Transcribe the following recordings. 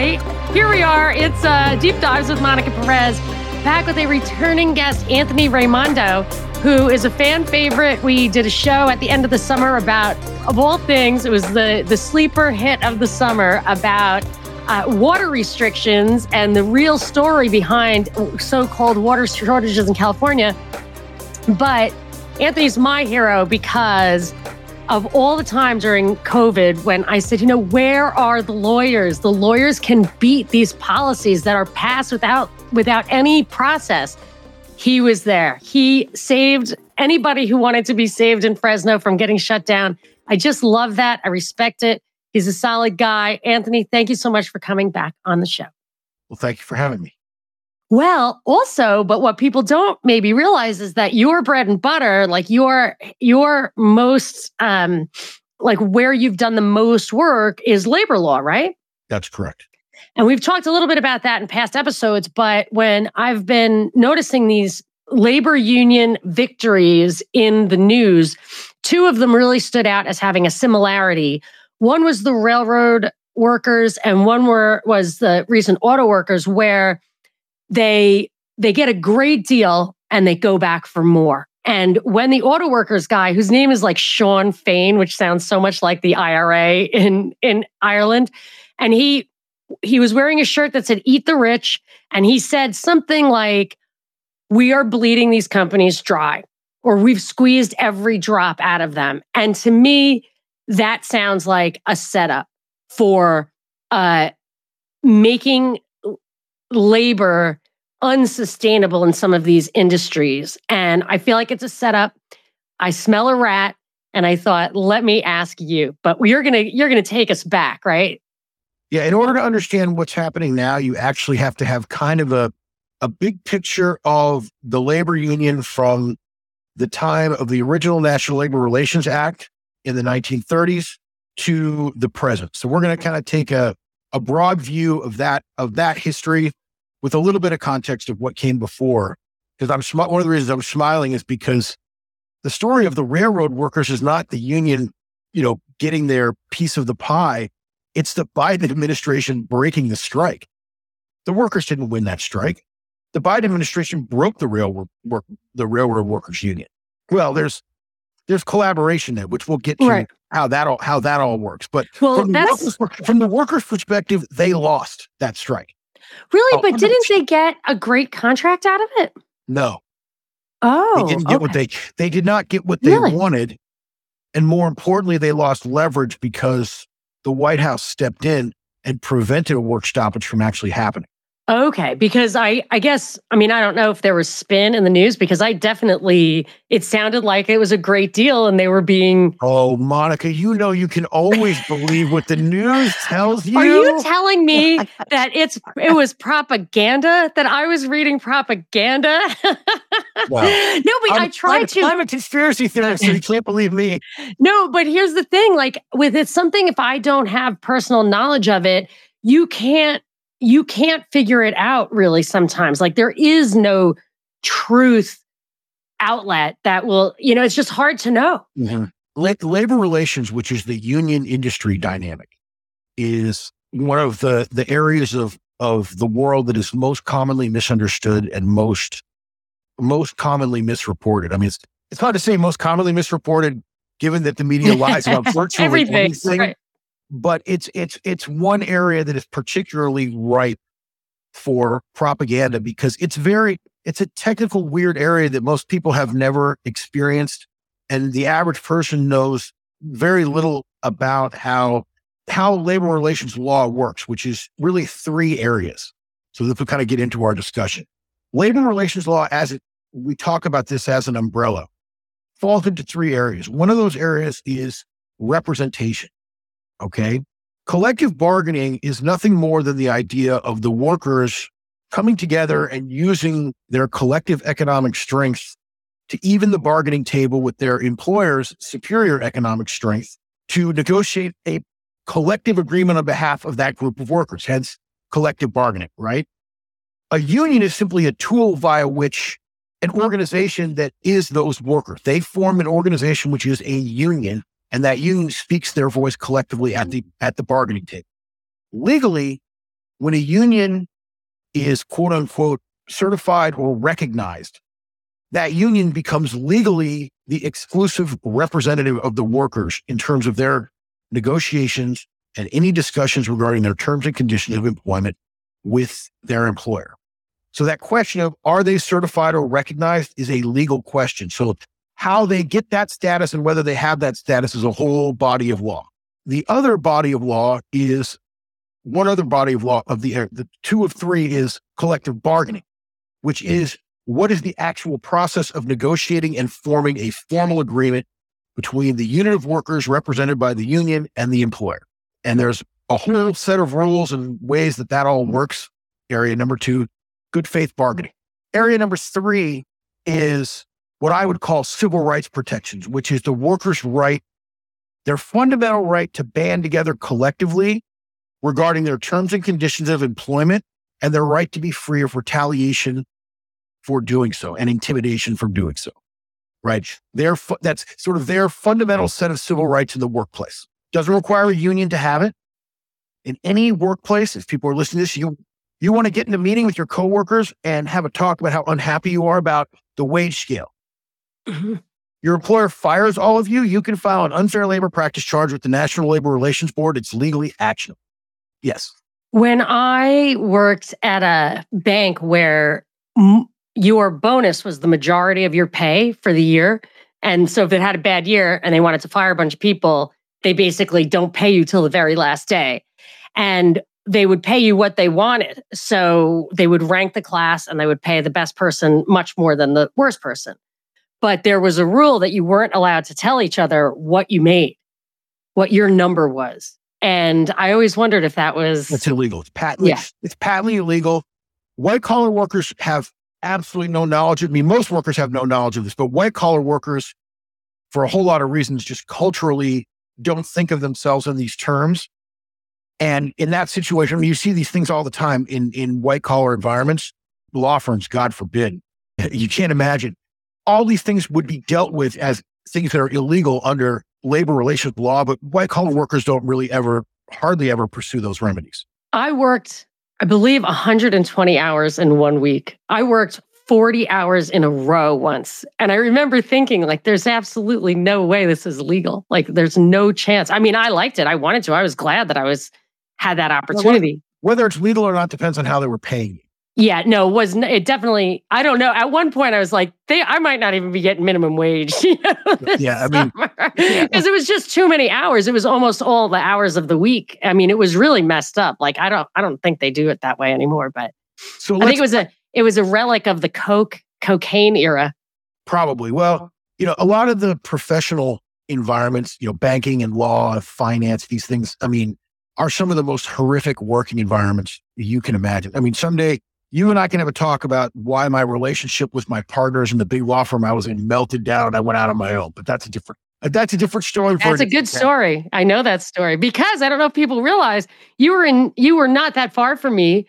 everybody. Here we are. It's uh, Deep Dives with Monica Perez, back with a returning guest, Anthony Raimondo, who is a fan favorite. We did a show at the end of the summer about, of all things, it was the, the sleeper hit of the summer about uh, water restrictions and the real story behind so called water shortages in California. But Anthony's my hero because of all the time during COVID when I said, you know, where are the lawyers? The lawyers can beat these policies that are passed without without any process. He was there. He saved anybody who wanted to be saved in Fresno from getting shut down. I just love that. I respect it. He's a solid guy. Anthony, thank you so much for coming back on the show. Well, thank you for having me. Well, also, but what people don't maybe realize is that your bread and butter, like your your most um like where you've done the most work is labor law, right? That's correct. And we've talked a little bit about that in past episodes, but when I've been noticing these labor union victories in the news, two of them really stood out as having a similarity. One was the railroad workers and one were was the recent auto workers where they they get a great deal and they go back for more. And when the auto workers guy, whose name is like Shawn Fain, which sounds so much like the IRA in in Ireland, and he he was wearing a shirt that said "Eat the Rich," and he said something like, "We are bleeding these companies dry, or we've squeezed every drop out of them." And to me, that sounds like a setup for uh, making labor unsustainable in some of these industries. And I feel like it's a setup. I smell a rat and I thought, let me ask you. But you're gonna you're gonna take us back, right? Yeah, in order to understand what's happening now, you actually have to have kind of a a big picture of the labor union from the time of the original National Labor Relations Act in the 1930s to the present. So we're going to kind of take a a broad view of that of that history with a little bit of context of what came before. Because I'm sm- one of the reasons I'm smiling is because the story of the railroad workers is not the union, you know, getting their piece of the pie. It's the Biden administration breaking the strike. The workers didn't win that strike. The Biden administration broke the railroad work, the railroad workers union. Well, there's there's collaboration there, which we'll get to right. how that all how that all works. But well, from, the workers, from the workers' perspective, they lost that strike. Really? Oh, but didn't they get a great contract out of it? No. Oh. They didn't get okay. what they they did not get what they really? wanted. And more importantly, they lost leverage because the White House stepped in and prevented a work stoppage from actually happening. Okay, because I I guess I mean I don't know if there was spin in the news because I definitely it sounded like it was a great deal and they were being Oh, Monica, you know you can always believe what the news tells you. Are you telling me that it's it was propaganda that I was reading propaganda? Wow. no, but I'm, i tried I'm, to. I'm a conspiracy theorist, so you can't believe me. No, but here's the thing: like with it's something if I don't have personal knowledge of it, you can't you can't figure it out really sometimes. Like there is no truth outlet that will, you know, it's just hard to know. Mm-hmm. Like labor relations, which is the union industry dynamic, is one of the the areas of of the world that is most commonly misunderstood and most most commonly misreported. I mean, it's it's hard to say most commonly misreported, given that the media lies about virtually Everything, anything. Right but it's it's it's one area that is particularly ripe for propaganda because it's very it's a technical weird area that most people have never experienced and the average person knows very little about how how labor relations law works which is really three areas. So this will kind of get into our discussion. Labor relations law as it we talk about this as an umbrella falls into three areas. One of those areas is representation Okay. Collective bargaining is nothing more than the idea of the workers coming together and using their collective economic strength to even the bargaining table with their employer's superior economic strength to negotiate a collective agreement on behalf of that group of workers, hence collective bargaining, right? A union is simply a tool via which an organization that is those workers, they form an organization which is a union and that union speaks their voice collectively at mm-hmm. the at the bargaining table. Legally, when a union is quote unquote certified or recognized, that union becomes legally the exclusive representative of the workers in terms of their negotiations and any discussions regarding their terms and conditions of mm-hmm. employment with their employer. So that question of are they certified or recognized is a legal question. So how they get that status and whether they have that status is a whole body of law. The other body of law is one other body of law of the, uh, the two of three is collective bargaining, which is what is the actual process of negotiating and forming a formal agreement between the unit of workers represented by the union and the employer. And there's a whole set of rules and ways that that all works. Area number two, good faith bargaining. Area number three is what I would call civil rights protections, which is the workers' right, their fundamental right to band together collectively regarding their terms and conditions of employment and their right to be free of retaliation for doing so and intimidation from doing so. Right. Their, that's sort of their fundamental set of civil rights in the workplace. Doesn't require a union to have it. In any workplace, if people are listening to this, you you want to get in a meeting with your coworkers and have a talk about how unhappy you are about the wage scale. Your employer fires all of you, you can file an unfair labor practice charge with the National Labor Relations Board. It's legally actionable. Yes. When I worked at a bank where m- your bonus was the majority of your pay for the year, and so if it had a bad year and they wanted to fire a bunch of people, they basically don't pay you till the very last day. And they would pay you what they wanted. So they would rank the class and they would pay the best person much more than the worst person. But there was a rule that you weren't allowed to tell each other what you made, what your number was. And I always wondered if that was It's illegal. It's patently Yeah. it's patently illegal. White collar workers have absolutely no knowledge. I mean, most workers have no knowledge of this, but white collar workers, for a whole lot of reasons, just culturally don't think of themselves in these terms. And in that situation, I mean, you see these things all the time in, in white collar environments, law firms, God forbid. You can't imagine. All these things would be dealt with as things that are illegal under labor relations law, but white collar workers don't really ever, hardly ever pursue those remedies. I worked, I believe, 120 hours in one week. I worked 40 hours in a row once. And I remember thinking, like, there's absolutely no way this is legal. Like, there's no chance. I mean, I liked it. I wanted to. I was glad that I was had that opportunity. Whether it's legal or not depends on how they were paying you. Yeah, no, it was it definitely? I don't know. At one point, I was like, they, I might not even be getting minimum wage. You know, Yeah, I mean, because it was just too many hours. It was almost all the hours of the week. I mean, it was really messed up. Like, I don't, I don't think they do it that way anymore. But So I think it was a, it was a relic of the coke cocaine era. probably, well, you know, a lot of the professional environments, you know, banking and law, finance, these things, I mean, are some of the most horrific working environments you can imagine. I mean, someday you and I can have a talk about why my relationship with my partners in the big law firm I was in melted down and I went out on my own. But that's a different that's a different story. for you. That's a good story. I know that story because I don't know if people realize you were in, you were not that far from me,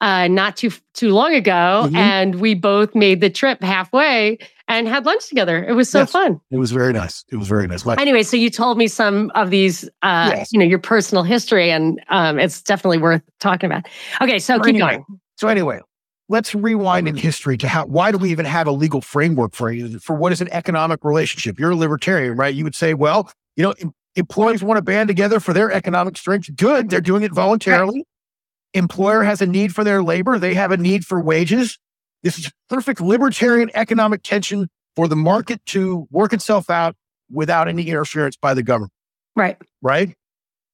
uh, not too too long ago, Mhm. and we both made the trip halfway and had lunch together. It was so Yes. fun. It was very nice. It was very nice. My, Anyway, so you told me some of these, uh, Yes. you know, your personal history, and um, it's definitely worth talking about. Okay, so keep anyway, going. So anyway, let's rewind in history to how why do we even have a legal framework for for what is an economic relationship? You're a libertarian, right? You would say, well, you know, em- employees want to band together for their economic strength. Good, they're doing it voluntarily. Employer has a need for their labor. They have a need for wages. This is perfect libertarian economic tension for the market to work itself out without any interference by the government Right, right?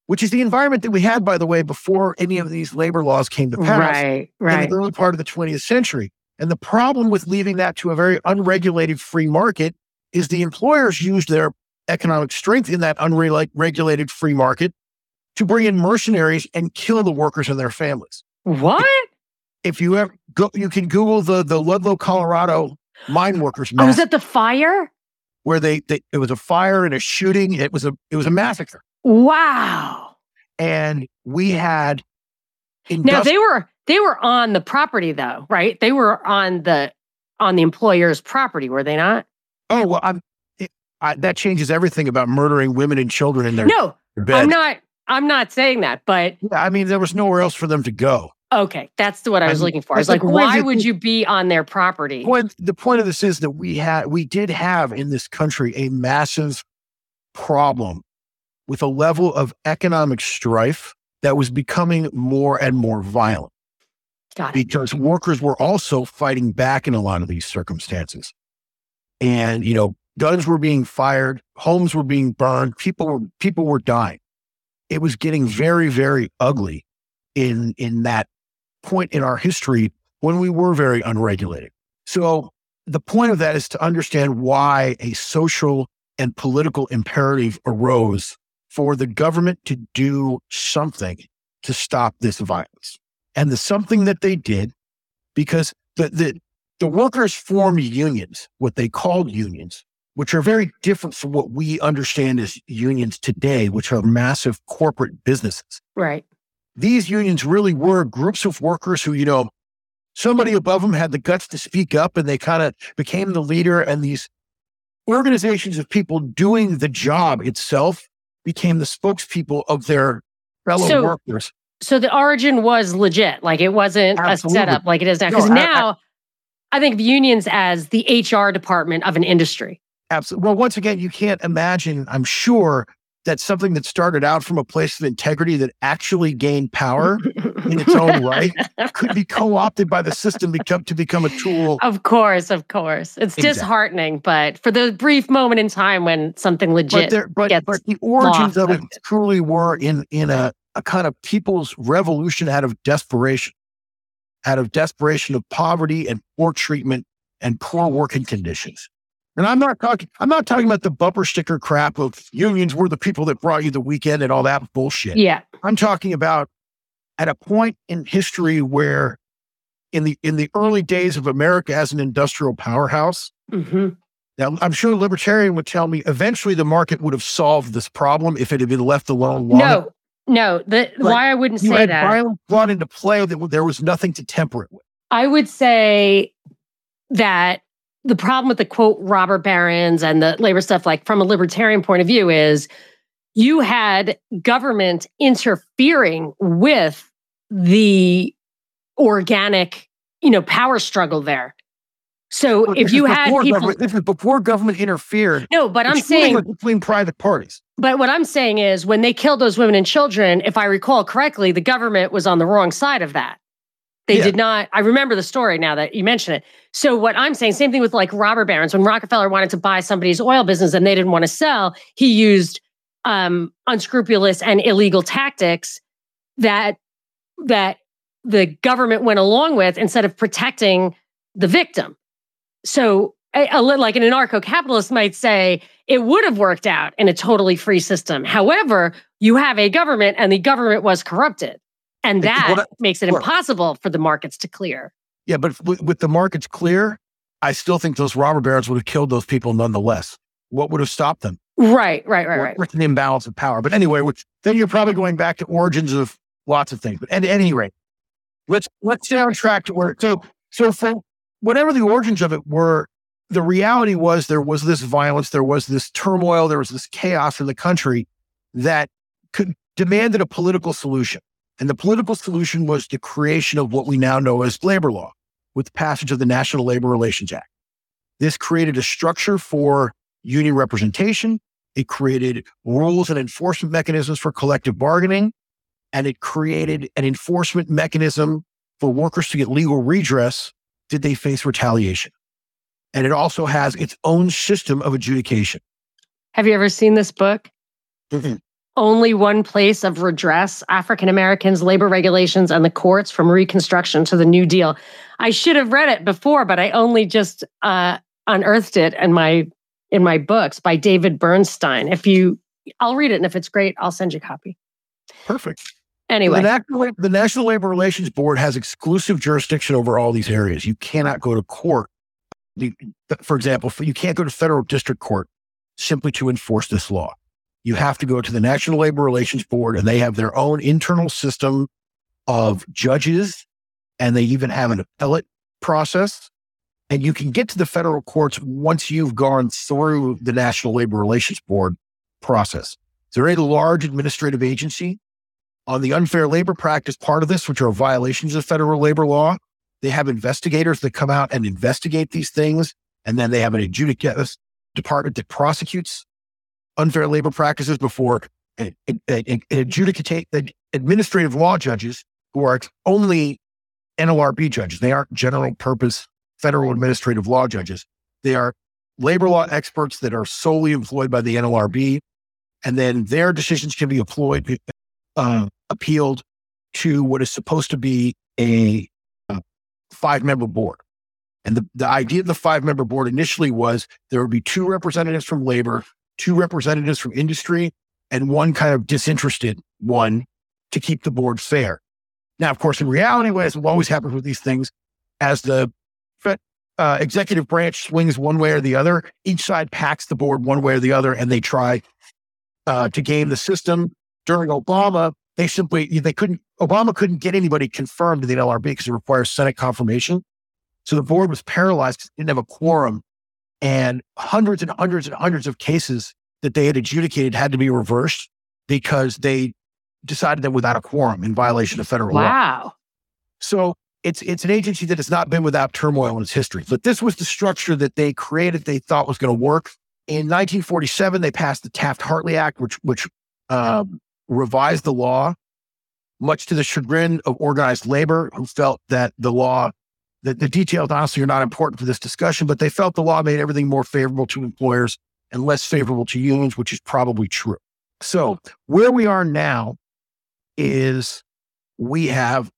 Which is the environment that we had, by the way, before any of these labor laws came to pass right, right. in the early part of the 20th century. And the problem with leaving that to a very unregulated free market is the employers used their economic strength in that unregulated free market to bring in mercenaries and kill the workers and their families. What? If you ever go, you can Google the the Ludlow, Colorado mine workers Oh, was it the fire? where they, they it was a fire and a shooting. It was a it was a massacre, Wow. and we had Now they were they were on the property though, right? They were on the on the employer's property, were they not? Oh well, I'm. It, I, that changes everything about murdering women and children in their No, bed. I'm not. I'm not saying that, but Yeah, I mean, there was nowhere else for them to go. Okay, that's what I was And- looking for. I was but like, why would you be on their property? point, the point of this is that we had we did have in this country a massive problem with a level of economic strife that was becoming more and more violent Got it. because workers were also fighting back in a lot of these circumstances. And, you know, guns were being fired, homes were being burned, people were people were dying. It was getting very, very ugly in in that point in our history when we were very unregulated. So the point of that is to understand why a social and political imperative arose for the government to do something to stop this violence. And the something that they did, because the, the, the workers formed unions, what they called unions, which are very different from what we understand as unions today, which are massive corporate businesses. Right. These unions really were groups of workers who, you know, somebody above them had the guts to speak up and they kind of became the leader. And these organizations of people doing the job itself became the spokespeople of their fellow So- workers. So the origin was legit. Like it wasn't Absolutely. a setup like it is now. No, Because I- I- now I, think of unions as the HR department of an industry. Absolutely. Well, once again, you can't imagine, I'm sure, that something that started out from a place of integrity that actually gained power in its own right could be co-opted by the system become, to become a tool. Of course, of course. It's Exactly. disheartening, but for the brief moment in time when something But legit. there, but, gets but the origins of it truly were in in a, a kind of people's revolution out of desperation, out of desperation of poverty and poor treatment and poor working conditions. And I'm not talking. I'm not talking about the bumper sticker crap of unions were the people that brought you the weekend and all that bullshit. yeah. I'm talking about at a point in history where in the in the early days of America as an industrial powerhouse, hmm now I'm sure a libertarian would tell me eventually the market would have solved this problem if it had been left alone long. No, no. The, But why I wouldn't say that. violence brought into play that there was nothing to temper it with. I would say that the problem with the quote robber barons and the labor stuff, like from a libertarian point of view, is you had government interfering with the organic, you know, power struggle there. So But if you had people, this is before government interfered. no, but I'm saying between private parties. But what I'm saying is, when they killed those women and children, if I recall correctly, the government was on the wrong side of that. They Yeah. did not. I remember the story now that you mention it. So what I'm saying, same thing with like robber barons. When Rockefeller wanted to buy somebody's oil business and they didn't want to sell, he used um, unscrupulous and illegal tactics that that the government went along with instead of protecting the victim. So, a, a like an anarcho-capitalist might say, it would have worked out in a totally free system. However, you have a government, and the government was corrupted, and that makes it impossible for the markets to clear. Yeah, but with, with the markets clear, I still think those robber barons would have killed those people nonetheless. What would have stopped them? Right, right, right, right. With an imbalance of power. But anyway, which, then you're probably going back to origins of lots of things. But at any rate, let's let's stay on track to where so so for whatever the origins of it were, the reality was there was this violence, there was this turmoil, there was this chaos in the country that could demanded a political solution. And the political solution was the creation of what we now know as labor law with the passage of the National Labor Relations Act. This created a structure for union representation. It created rules and enforcement mechanisms for collective bargaining. And it created an enforcement mechanism for workers to get legal redress did they face retaliation. And it also has its own system of adjudication. Have you ever seen this book? Only one place of redress African Americans, labor regulations, and the courts from Reconstruction to the New Deal. I should have read it before, but I only just uh, unearthed it in my in my books by David Bernstein. If you, I'll read it, and if it's great, I'll send you a copy. Perfect. Anyway, The, National, the National Labor Relations Board has exclusive jurisdiction over all these areas. You cannot go to court. The- For example, you can't go to federal district court simply to enforce this law. You have to go to the National Labor Relations Board, and they have their own internal system of judges, and they even have an appellate process. And you can get to the federal courts once you've gone through the National Labor Relations Board process. It's a large administrative agency On the unfair labor practice part of this, which are violations of federal labor law, they have investigators that come out and investigate these things. And then they have an adjudicative department that prosecutes unfair labor practices before adjudicate administrative law judges who are only NLRB judges. They aren't general purpose federal administrative law judges. They are labor law experts that are solely employed by the NLRB. And then their decisions can be employed, uh, appealed to what is supposed to be a five member board. And the, the idea of the five member board initially was there would be two representatives from labor, two representatives from industry, and one kind of disinterested one to keep the board fair. Now, of course, in reality, has always happens with these things, as the uh, executive branch swings one way or the other, each side packs the board one way or the other, and they try uh, to game the system. During Obama, they simply they couldn't. Obama couldn't get anybody confirmed to the NLRB because it requires Senate confirmation. So the board was paralyzed because it didn't have a quorum, and hundreds and hundreds and hundreds of cases that they had adjudicated had to be reversed because they decided them without a quorum in violation of federal wow. law. Wow. So it's it's an agency that has not been without turmoil in its history. But this was the structure that they created, they thought was going to work. In 1947, they passed the Taft-Hartley Act, which which um, revised the law, much to the chagrin of organized labor, who felt that the law, that the details honestly are not important for this discussion, but they felt the law made everything more favorable to employers and less favorable to unions, which is probably true. So where we are now is we have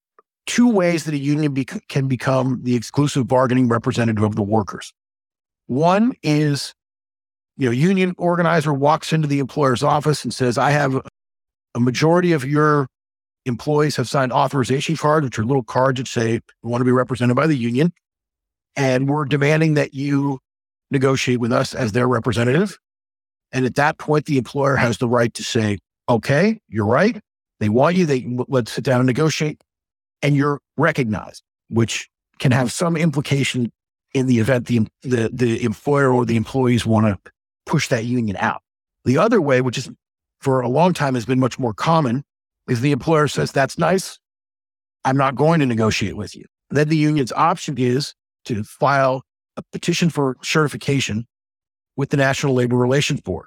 two ways that a union can become the exclusive bargaining representative of the workers. One is, you know, union organizer walks into the employer's office and says, I have a majority of your employees have signed authorization cards, which are little cards that say we want to be represented by the union. And we're demanding that you negotiate with us as their representative. And at that point, the employer has the right to say, okay, you're right. They want you. They let's sit down and negotiate. And you're recognized, which can have some implication in the event the, the, the employer or the employees want to push that union out. The other way, which is for a long time has been much more common, is the employer says, that's nice. I'm not going to negotiate with you. Then the union's option is to file a petition for certification with the National Labor Relations Board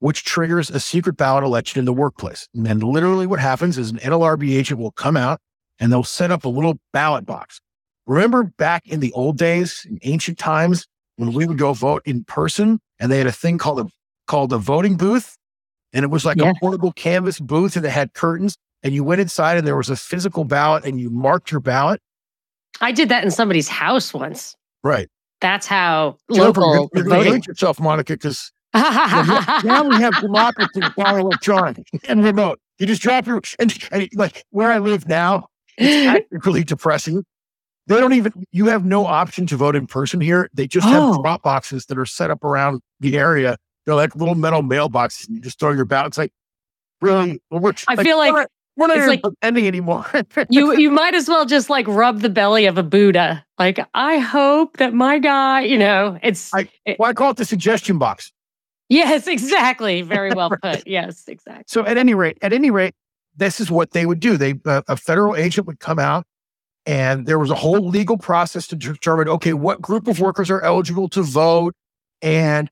which triggers a secret ballot election in the workplace. And then literally what happens is an NLRB agent will come out and they'll set up a little ballot box. Remember back in the old days, in ancient times, when we would go vote in person and they had a thing called a called a voting booth. And it was like yeah. a portable canvas booth and it had curtains. And you went inside and there was a physical ballot and you marked your ballot. I did that in somebody's house once. Right. That's how local you're, voting. yourself, Monica, because now we have democracy by electronic and remote. You just drop your and, and like where I live now, it's really depressing. They don't even you have no option to vote in person here. They just have oh. drop boxes that are set up around the area. They're like little metal mailboxes. and You just throw your ballot. It's like really. I like, feel like we're not it's like ending anymore. you you might as well just like rub the belly of a Buddha. Like I hope that my guy, you know, it's. I, it, well, I call it the suggestion box. Yes, exactly. Very well put. Yes, exactly. So at any rate, at any rate, this is what they would do. They uh, a federal agent would come out, and there was a whole legal process to determine okay, what group of workers are eligible to vote, and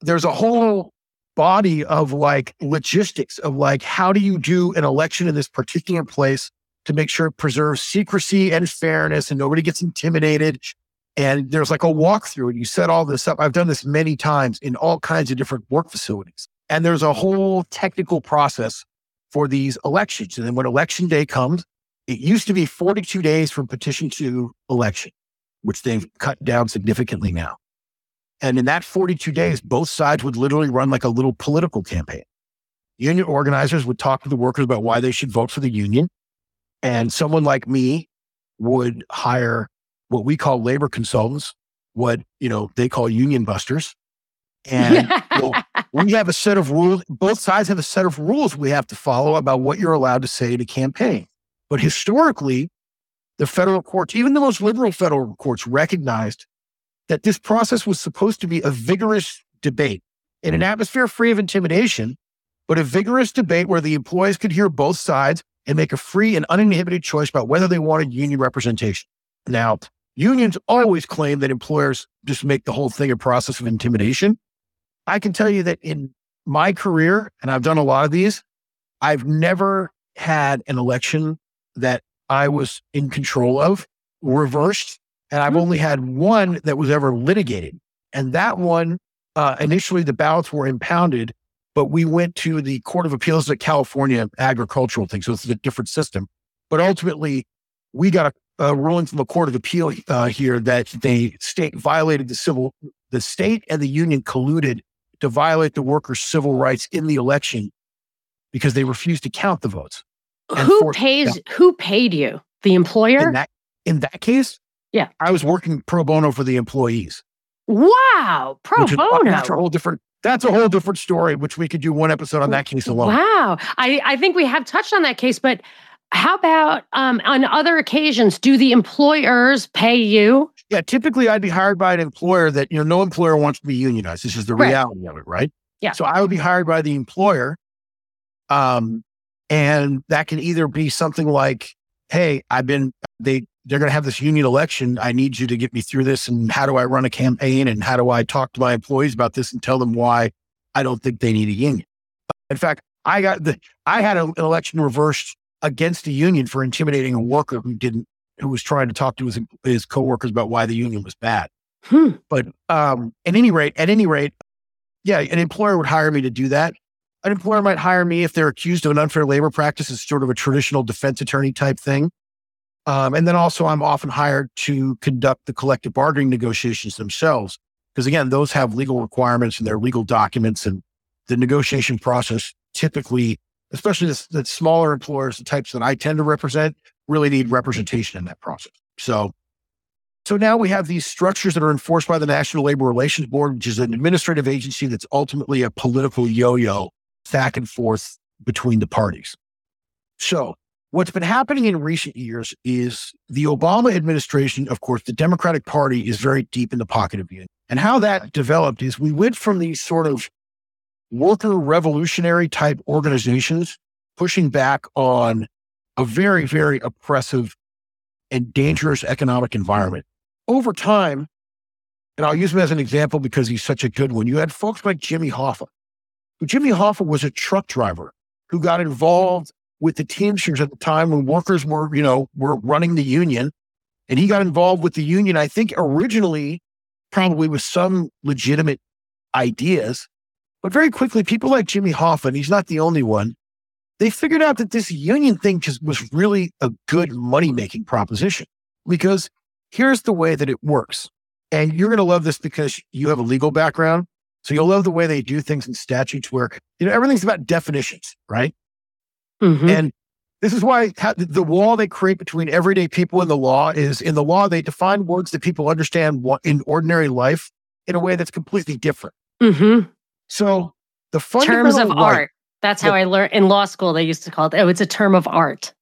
there's a whole body of like logistics of like how do you do an election in this particular place to make sure it preserves secrecy and fairness and nobody gets intimidated and there's like a walkthrough and you set all this up. I've done this many times in all kinds of different work facilities. And there's a whole technical process for these elections. And then when election day comes, it used to be 42 days from petition to election, which they've cut down significantly now. And in that 42 days, both sides would literally run like a little political campaign. Union organizers would talk to the workers about why they should vote for the union. And someone like me would hire what we call labor consultants, what you know they call union busters. And you we have a set of rules. Both sides have a set of rules we have to follow about what you're allowed to say to campaign. But historically, the federal courts, even the most liberal federal courts, recognized that this process was supposed to be a vigorous debate in an mm-hmm. atmosphere free of intimidation, but a vigorous debate where the employees could hear both sides and make a free and uninhibited choice about whether they wanted union representation. Now, unions always claim that employers just make the whole thing a process of intimidation. I can tell you that in my career, and I've done a lot of these, I've never had an election that I was in control of reversed. And I've Hmm. only had one that was ever litigated. And that one, uh, initially the ballots were impounded, but we went to the Court of Appeals of California agricultural thing. So it's a different system. But ultimately, we got a, a ruling from the court of appeal uh, here that the state violated the civil, the state and the union colluded to violate the workers' civil rights in the election because they refused to count the votes. Who pays? Who paid you? The employer? In that in that case, Yeah. I was working pro bono for the employees. wow, pro is- bono. That's a whole different. That's a whole different story, which we could do one episode on that case alone. Wow. I, I think we have touched on that case, but how about um, on other occasions? Do the employers pay you? Yeah, typically I'd be hired by an employer that you know no employer wants to be unionized. This is the Right. reality of it, right? Yeah. So I would be hired by the employer, um, and that can either be something like, "Hey, I've been they they're going to have this union election. I need you to get me through this. And how do I run a campaign? And how do I talk to my employees about this and tell them why I don't think they need a union? In fact, I got the I had an election reversed against a union for intimidating a worker who didn't who was trying to talk to his his coworkers about why the union was bad. Hmm. But um, at any rate, at any rate, yeah, an employer would hire me to do that. An employer might hire me if they're accused of an unfair labor practice It's sort of a traditional defense attorney type thing. Um, and then also, I'm often hired to conduct the collective bargaining negotiations themselves. Because again, those have legal requirements and their legal documents, and the negotiation process typically, especially the, the smaller employers, the types that I tend to represent, really need representation in that process. So, so now we have these structures that are enforced by the National Labor Relations Board, which is an administrative agency that's ultimately a political yo-yo back and forth between the parties. So what's been happening in recent years is the Obama administration, of course, the Democratic Party is very deep in the pocket of union. And how that developed is we went from these sort of worker revolutionary type organizations pushing back on a very, very oppressive and dangerous economic environment. Over time, and I'll use him as an example because he's such a good one, you had folks like Jimmy Hoffa. Jimmy Hoffa was a truck driver who got involved with the Teamsters at the time when workers were, you know, were running the union. And he got involved with the union, I think originally, probably with some legitimate ideas. But very quickly, people like Jimmy Hoffa, he's not the only one, they figured out that this union thing just was really a good money making proposition. Because here's the way that it works. And you're going to love this because you have a legal background. So you'll love the way they do things in statutes where, you know, everything's about definitions, right? Mhm. And this is why the wall they create between everyday people and the law is in the law, they define words that people understand in ordinary life in a way that's completely different. Mhm. So the Terms of right- art. That's how I learned in law school. They used to call it. Oh, it's a term of art.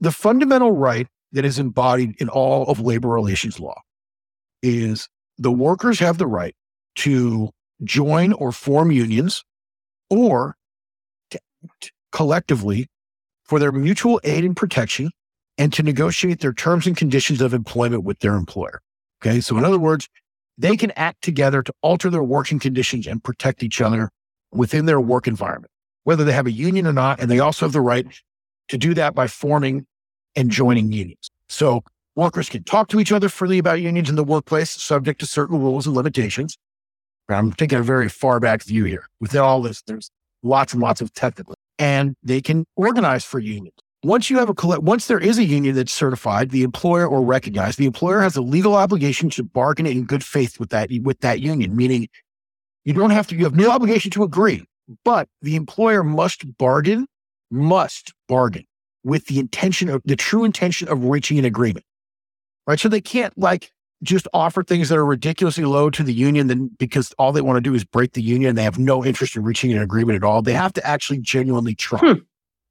the fundamental right that is embodied in all of labor relations law is the workers have the right to join or form unions or to act collectively for their mutual aid and protection and to negotiate their terms and conditions of employment with their employer. Okay. So in other words, they can act together to alter their working conditions and protect each other within their work environment, whether they have a union or not. And they also have the right to do that by forming and joining unions. So workers can talk to each other freely about unions in the workplace, subject to certain rules and limitations. I'm taking a very far back view here. Within all this, there's lots and lots of technical, and they can organize for unions. Once you have a collect, once there is a union that's certified, the employer or recognized, the employer has a legal obligation to bargain in good faith with that with that union. Meaning, you don't have to. You have no obligation to agree, but the employer must bargain, must bargain with the intention of the true intention of reaching an agreement. Right. So they can't like just offer things that are ridiculously low to the union then because all they want to do is break the union and they have no interest in reaching an agreement at all. They have to actually genuinely try. Hmm.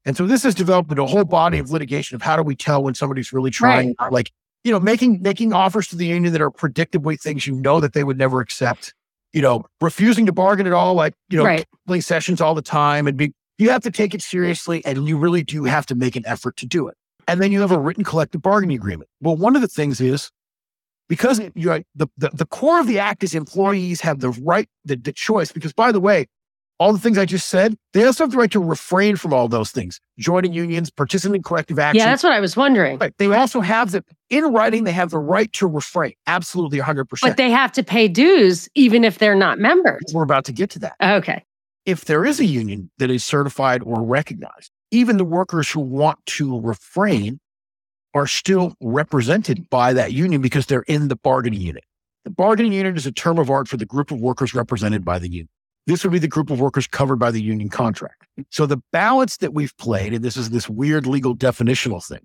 And so this has developed into a whole body of litigation of how do we tell when somebody's really trying, like, you know, making making offers to the union that are predictably things you know that they would never accept, you know, refusing to bargain at all, like, you know, Right. canceling sessions all the time and be you have to take it seriously and you really do have to make an effort to do it. And then you have a written collective bargaining agreement. Well, one of the things is because mm-hmm. you the, the, the core of the act is employees have the right, the, the choice. Because by the way, all the things I just said, they also have the right to refrain from all those things, joining unions, participating in collective action. Yeah, that's what I was wondering. Right. They also have the, in writing, they have the right to refrain. Absolutely 100%. But they have to pay dues even if they're not members. We're about to get to that. Okay. If there is a union that is certified or recognized, even the workers who want to refrain are still represented by that union because they're in the bargaining unit. The bargaining unit is a term of art for the group of workers represented by the union. This would be the group of workers covered by the union contract. So the balance that we've played, and this is this weird legal definitional thing,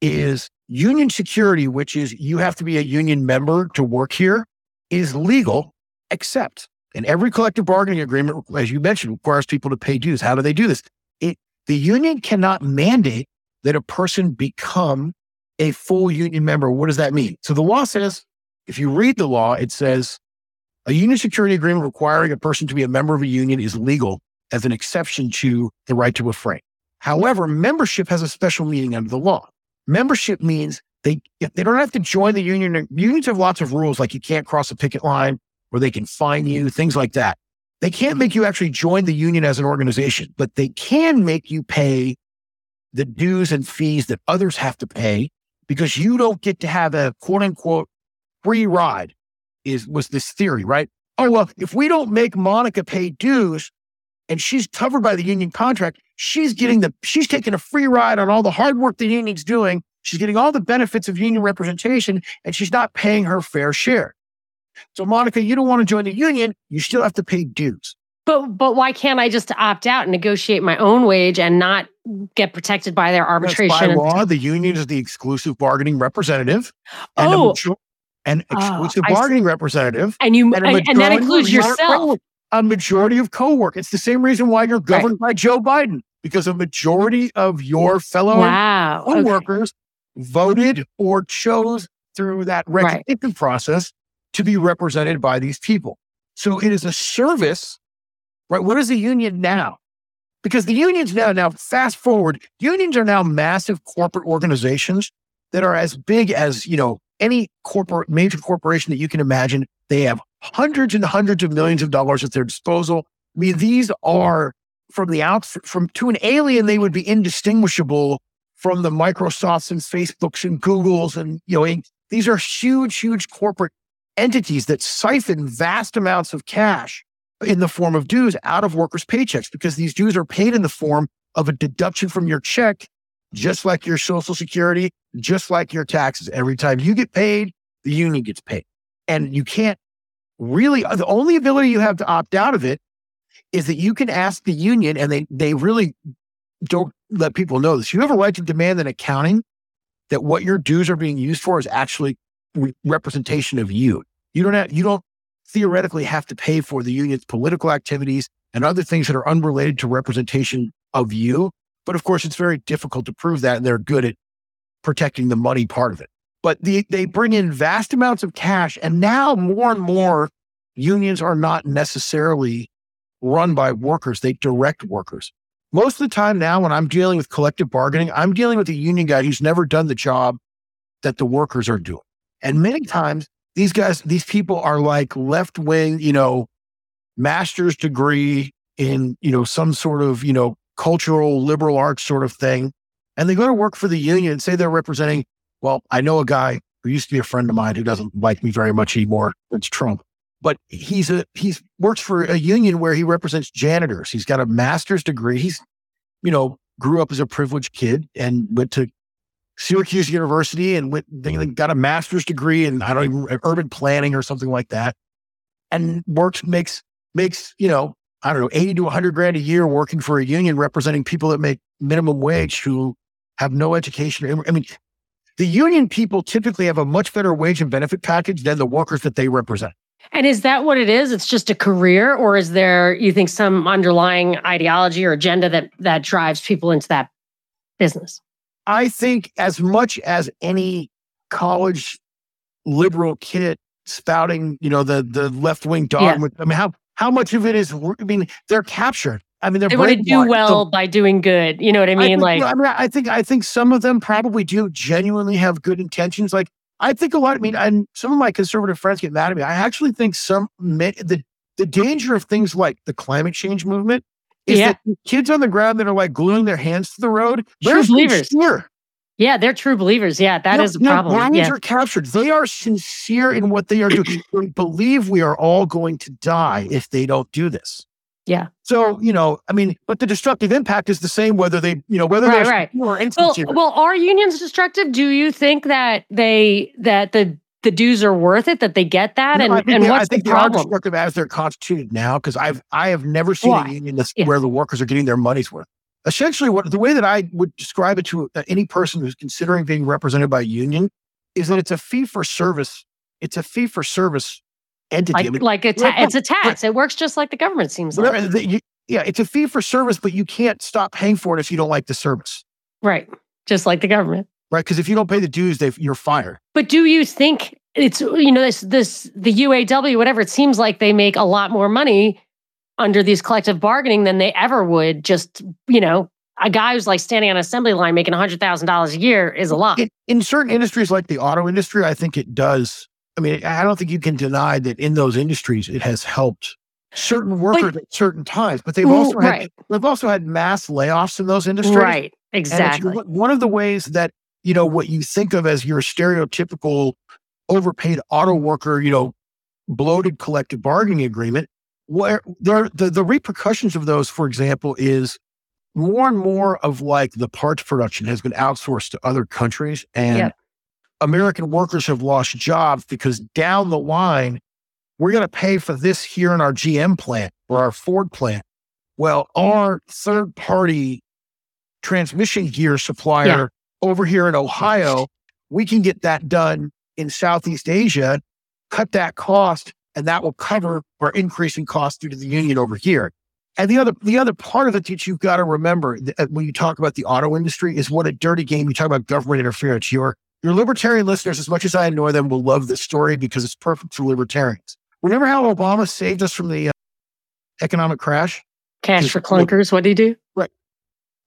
is union security, which is you have to be a union member to work here, is legal, except in every collective bargaining agreement, as you mentioned, requires people to pay dues. How do they do this? It, the union cannot mandate that a person become a full union member. What does that mean? So the law says, if you read the law, it says a union security agreement requiring a person to be a member of a union is legal as an exception to the right to refrain. However, membership has a special meaning under the law. Membership means they they don't have to join the union. Unions have lots of rules, like you can't cross a picket line, or they can fine you, things like that. They can't make you actually join the union as an organization, but they can make you pay the dues and fees that others have to pay because you don't get to have a quote unquote free ride is was this theory, right? Oh, well, if we don't make Monica pay dues and she's covered by the union contract, she's getting the she's taking a free ride on all the hard work the union's doing. She's getting all the benefits of union representation and she's not paying her fair share. So, Monica, you don't want to join the union, you still have to pay dues. But but why can't I just opt out and negotiate my own wage and not get protected by their arbitration? by law, the union is the exclusive bargaining representative. And oh, an exclusive uh, bargaining representative. And you and, and, and that includes yourself. A majority of co-work. It's the same reason why you're governed right. by Joe Biden, because a majority of your fellow wow. co-workers okay. voted or chose through that recognition right. process to be represented by these people. So it is a service right? What is the union now? Because the unions now, now fast forward, unions are now massive corporate organizations that are as big as, you know, any corporate, major corporation that you can imagine. They have hundreds and hundreds of millions of dollars at their disposal. I mean, these are from the out, from to an alien, they would be indistinguishable from the Microsofts and Facebooks and Googles. And, you know, these are huge, huge corporate entities that siphon vast amounts of cash in the form of dues out of workers' paychecks because these dues are paid in the form of a deduction from your check, just like your social security, just like your taxes. Every time you get paid, the union gets paid. And you can't really, the only ability you have to opt out of it is that you can ask the union, and they, they really don't let people know this. You have a right to demand an accounting that what your dues are being used for is actually re- representation of you. You don't have, you don't theoretically have to pay for the union's political activities and other things that are unrelated to representation of you. But of course, it's very difficult to prove that, and they're good at protecting the money part of it. But the, they bring in vast amounts of cash, and now more and more unions are not necessarily run by workers, they direct workers. Most of the time now, when I'm dealing with collective bargaining, I'm dealing with a union guy who's never done the job that the workers are doing. And many times these guys, these people are like left wing, you know, master's degree in, you know, some sort of, you know, cultural liberal arts sort of thing. And they go to work for the union say they're representing, well, I know a guy who used to be a friend of mine who doesn't like me very much anymore. It's Trump. But he's a he's works for a union where he represents janitors. He's got a master's degree. He's, you know, grew up as a privileged kid and went to Syracuse University and went, they got a master's degree in I don't even uh, urban planning or something like that, and works makes makes you know I don't know eighty to hundred grand a year working for a union representing people that make minimum wage who have no education. I mean, the union people typically have a much better wage and benefit package than the workers that they represent. And is that what it is? It's just a career, or is there you think some underlying ideology or agenda that that drives people into that business? I think as much as any college liberal kid spouting, you know, the the left wing dogma. Yeah. I mean, how how much of it is? I mean, they're captured. I mean, they're They want to do well by doing good. You know what I I mean? think, like, I mean, I think I think some of them probably do genuinely have good intentions. Like I think a lot. I mean, and some of my conservative friends get mad at me. I actually think some the the danger of things like the climate change movement is Yeah. that kids on the ground that are like gluing their hands to the road. True they're believers. sincere. yeah, they're true believers. Yeah, that No, is a no, problem. brains Yeah. are captured. They are sincere in what they are doing. they believe we are all going to die if they don't do this. Yeah. So you know, I mean, but the destructive impact is the same whether they, you know, whether Right, they're right. or Well, well, are unions destructive? Do you think that they that the the dues are worth it? That they get that, No, and I think and they, I what's the think they are destructive as they're constituted now because I've I have never seen Why? a union that's Yeah. where the workers are getting their money's worth. Essentially, what the way that I would describe it to uh, any person who's considering being represented by a union is that it's a fee for service. It's a fee for service entity. I Like mean, like a ta- it's a tax. It works just like the government seems like. the- you- yeah, it's a fee for service, but you can't stop paying for it if you don't like the service, Right, just like the government. Right? Because if you don't pay the dues, they you're fired. But do you think it's you know this this the UAW whatever? It seems like they make a lot more money under these collective bargaining than they ever would. Just you know, a guy who's like standing on an assembly line making hundred thousand dollars a year is a lot. in, in certain industries like the auto industry, I think it does. I mean, I don't think you can deny that in those industries it has helped certain workers at certain times, but they've also had, right, they've also had mass layoffs in those industries. right, exactly. one of the ways that you know what you think of as your stereotypical overpaid auto worker, you know, bloated collective bargaining agreement, where there the, the repercussions of those, for example, is more and more of like the parts production has been outsourced to other countries and. American workers have lost jobs because down the line, we're going to pay for this here in our GM plant or our Ford plant. Well, our third party transmission gear supplier over here in Ohio, we can get that done in Southeast Asia, cut that cost, and that will cover our increasing cost due to the union over here. And the other the other part of it that you've got to remember uh, when you talk about the auto industry is what a dirty game. You talk about government interference. Your your libertarian listeners, as much as I annoy them, will love this story because it's perfect for libertarians. Remember how Obama saved us from the uh, economic crash? Cash for clunkers. What did he do?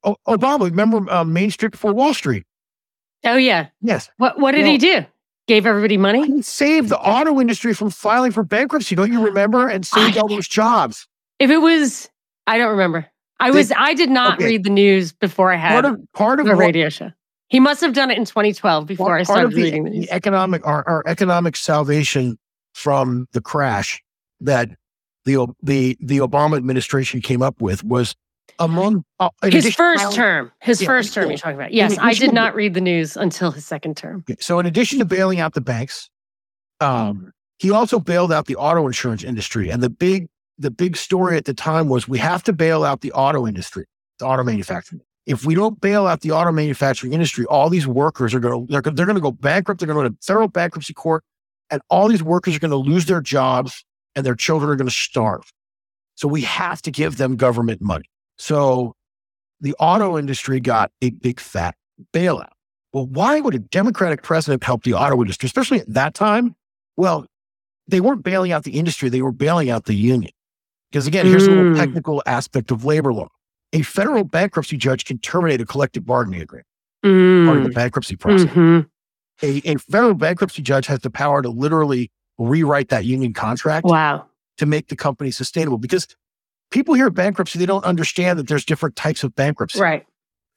O- Obama, remember uh, Main Street before Wall Street? Oh yeah. Yes. What what did he do? Gave everybody money? He saved the auto industry from filing for bankruptcy. Don't you remember? And saved all those jobs. If it was, I don't remember. I They- was I did not okay. read the news before I had Part of part of the what- radio show. He must have done it in 2012 before I part started of the, reading the the economic our, our economic salvation from the crash that the the the Obama administration came up with was among uh, His addition- first term. His Yeah, first term you're talking about. Yes, I did not read the news until his second term. Okay, So in addition to bailing out the banks, um, he also bailed out the auto insurance industry. And the big the big story at the time was we have to bail out the auto industry, the auto manufacturing. If we don't bail out the auto manufacturing industry, all these workers are going to they're, they're going to go bankrupt. They're going to go to federal bankruptcy court, and all these workers are going to lose their jobs, and their children are going to starve. So we have to give them government money. So the auto industry got a big fat bailout. Well, why would a Democratic president help the auto industry, especially at that time? Well, they weren't bailing out the industry, they were bailing out the union. Because again, here's a little Mm. technical aspect of labor law. A federal bankruptcy judge can terminate a collective bargaining agreement, part of the Mm, bankruptcy process. mhm. A, a federal bankruptcy judge has the power to literally rewrite that union contract Wow. to make the company sustainable. Because people hear bankruptcy, they don't understand that there's different types of bankruptcy. Right.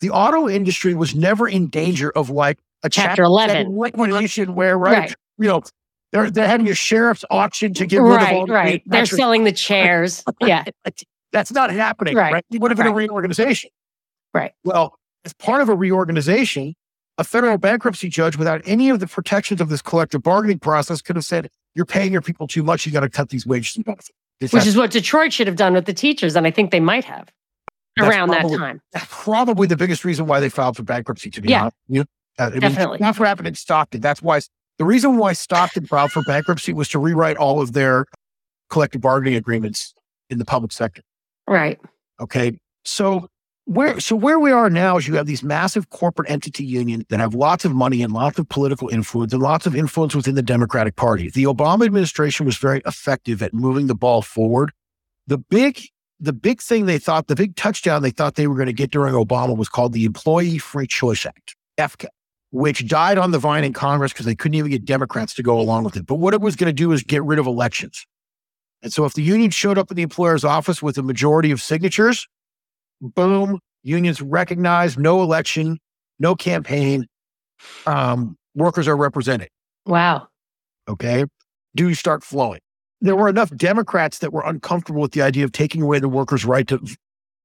The auto industry was never in danger of like a Chapter 11. liquidation where, right, Right. you know, they're, they're having a sheriff's auction to get rid of all Right. the Right. They're selling the chairs. Yeah. That's not happening, Right. right? It would have been a Right. reorganization. Right. Well, as part of a reorganization, a federal bankruptcy judge, without any of the protections of this collective bargaining process, could have said, "You're paying your people too much. You got to cut these wages and benefits." Which is what Detroit should have done with the teachers. And I think they might have That's around that time. that's probably the biggest reason why they filed for bankruptcy. To be Yeah. honest, you know? Uh, I mean, Definitely. not for happened in Stockton. That's why the reason why Stockton filed for bankruptcy was to rewrite all of their collective bargaining agreements in the public sector. Right. Okay. So where so where we are now is you have these massive corporate entity unions that have lots of money and lots of political influence and lots of influence within the Democratic Party. The Obama administration was very effective at moving the ball forward. The big the big thing they thought, the big touchdown they thought they were going to get during Obama was called the Employee Free Choice Act, EFCA, which died on the vine in Congress because they couldn't even get Democrats to go along with it. But what it was going to do is get rid of elections. And so if the union showed up in the employer's office with a majority of signatures, boom, unions recognized, no election, no campaign, um, workers are represented. Wow. Okay. Dues start flowing. There were enough Democrats that were uncomfortable with the idea of taking away the workers' right to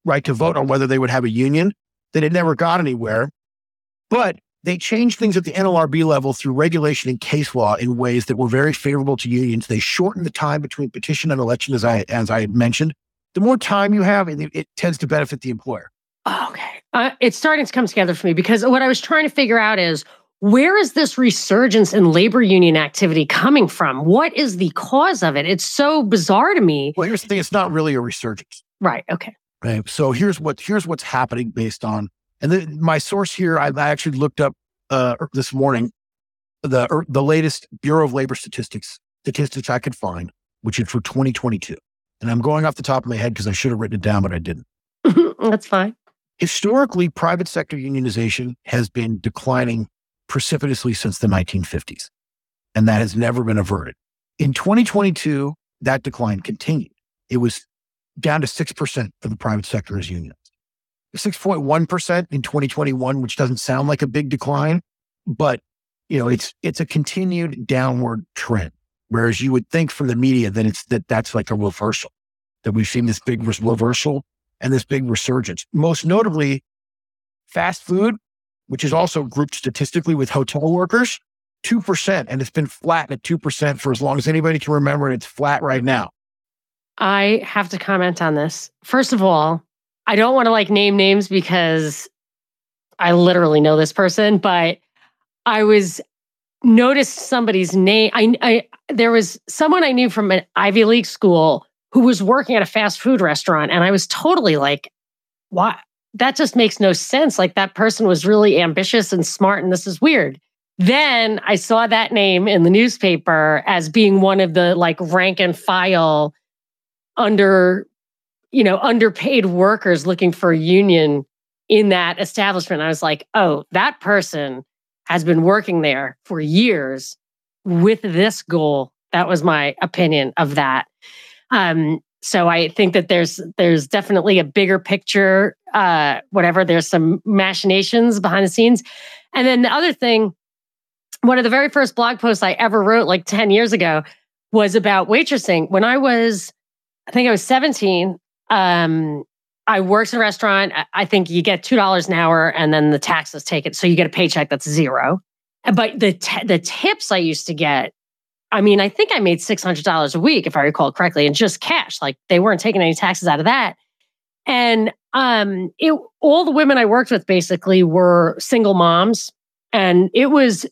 right to vote on whether they would have a union that it never got anywhere. But they changed things at the NLRB level through regulation and case law in ways that were very favorable to unions. They shortened the time between petition and election, as I as I had mentioned. The more time you have, it, it tends to benefit the employer. Okay, uh, it's starting to come together for me because what I was trying to figure out is where is this resurgence in labor union activity coming from? What is the cause of it? It's so bizarre to me. Well, here's the thing: it's not really a resurgence. Right. Okay. Right. So here's what here's what's happening based on, and the, my source here, I, I actually looked up uh, er, this morning the er, the latest Bureau of Labor Statistics statistics I could find, which is for 2022, and I'm going off the top of my head because I should have written it down, but I didn't. That's fine. Historically, private sector unionization has been declining precipitously since the 1950s, and that has never been averted. In 2022, that decline continued. It was down to 6% for the private sector as unionized. 6.1% in 2021, which doesn't sound like a big decline, but you know, it's it's a continued downward trend. Whereas you would think from the media that it's that that's like a reversal, that we've seen this big reversal and this big resurgence. Most notably, fast food which is also grouped statistically with hotel workers, 2%. And it's been flat at 2% for as long as anybody can remember. And it's flat right now. I have to comment on this. First of all, I don't want to like name names because I literally know this person, but I was noticed somebody's name. I, I there was someone I knew from an Ivy League school who was working at a fast food restaurant, and I was totally like, "Why? that just makes no sense. Like that person was really ambitious and smart, and this is weird. Then I saw that name in the newspaper as being one of the like rank and file under, you know, underpaid workers looking for a union in that establishment. I was like, oh, that person has been working there for years with this goal. That was my opinion of that. Um, so I think that there's there's definitely a bigger picture. Uh, whatever, there's some machinations behind the scenes, and then the other thing, one of the very first blog posts I ever wrote, like ten years ago, was about waitressing. When I was, I think I was 17. Um, I worked in a restaurant. I think you get two dollars an hour, and then the taxes take it, so you get a paycheck that's zero. But the t- the tips I used to get I mean, I think I made $600 a week, if I recall correctly, and just cash. Like they weren't taking any taxes out of that. And um, it, all the women I worked with basically were single moms. And it was,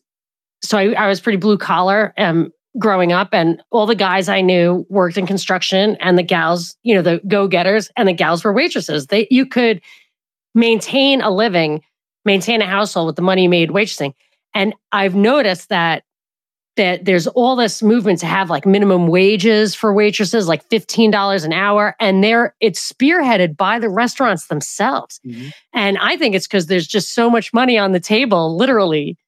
so I, I was pretty blue collar um, growing up. And all the guys I knew worked in construction, and the gals, you know, the go getters, and the gals were waitresses. They, you could maintain a living, maintain a household with the money you made waitressing. And I've noticed that that there's all this movement to have like minimum wages for waitresses, like $15 an hour. And there it's spearheaded by the restaurants themselves. Mm-hmm. And I think it's because there's just so much money on the table, literally,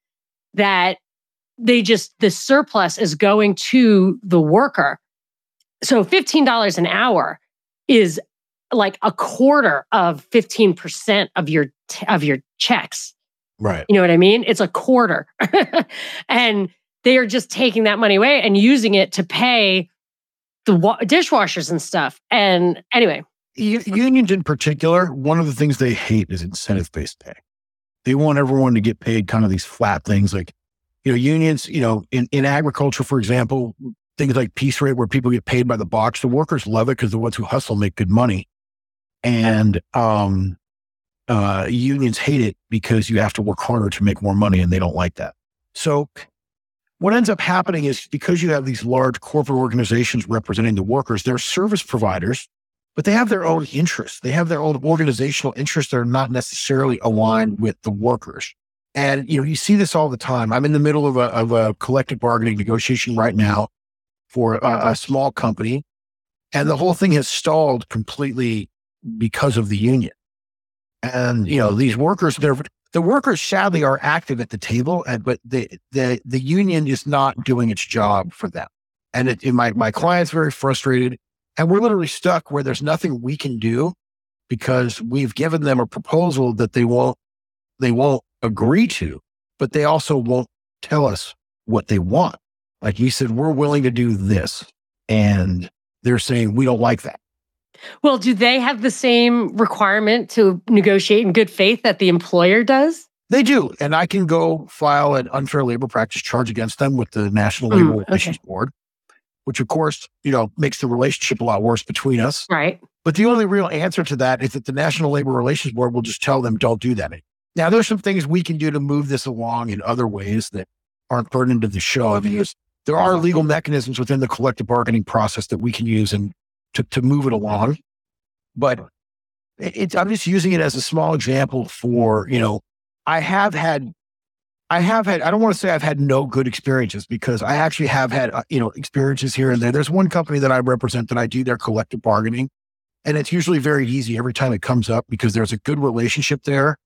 that they just, the surplus is going to the worker. So $15 an hour is like a quarter of 15% of your of your checks. Right. You know what I mean? It's a quarter. and they are just taking that money away and using it to pay the wa- dishwashers and stuff. And anyway, unions in particular, one of the things they hate is incentive based pay. They want everyone to get paid kind of these flat things like, you know, unions, you know, in, in agriculture, for example, things like piece rate where people get paid by the box. The workers love it because the ones who hustle make good money. And um, uh, unions hate it because you have to work harder to make more money and they don't like that. So what ends up happening is because you have these large corporate organizations representing the workers, they're service providers, but they have their own interests. They have their own organizational interests that are not necessarily aligned with the workers. And you know, you see this all the time. I'm in the middle of a, of a collective bargaining negotiation right mm-hmm. now for a, a small company, And the whole thing has stalled completely because of the union. And, you know, these workers, they're, the workers sadly are active at the table, and, but the, the, the union is not doing its job for them. And it, it, my, my client's very frustrated and we're literally stuck where there's nothing we can do because we've given them a proposal that they won't, they won't agree to, but they also won't tell us what they want. Like you said, we're willing to do this. And they're saying, we don't like that. Well, do they have the same requirement to negotiate in good faith that the employer does? They do. And I can go file an unfair labor practice charge against them with the National Labor mm, Relations okay. Board, which of course, you know, makes the relationship a lot worse between us. Right. But the only real answer to that is that the National Labor Relations Board will just tell them, don't do that. Now, there's some things we can do to move this along in other ways that aren't put into the show. I mean, there are legal mechanisms within the collective bargaining process that we can use and to, to move it along. But it's, I'm just using it as a small example for, you know, I have had, I have had, I don't want to say I've had no good experiences because I actually have had, uh, you know, experiences here and there. There's one company that I represent that I do their collective bargaining. And it's usually very easy every time it comes up because there's a good relationship there.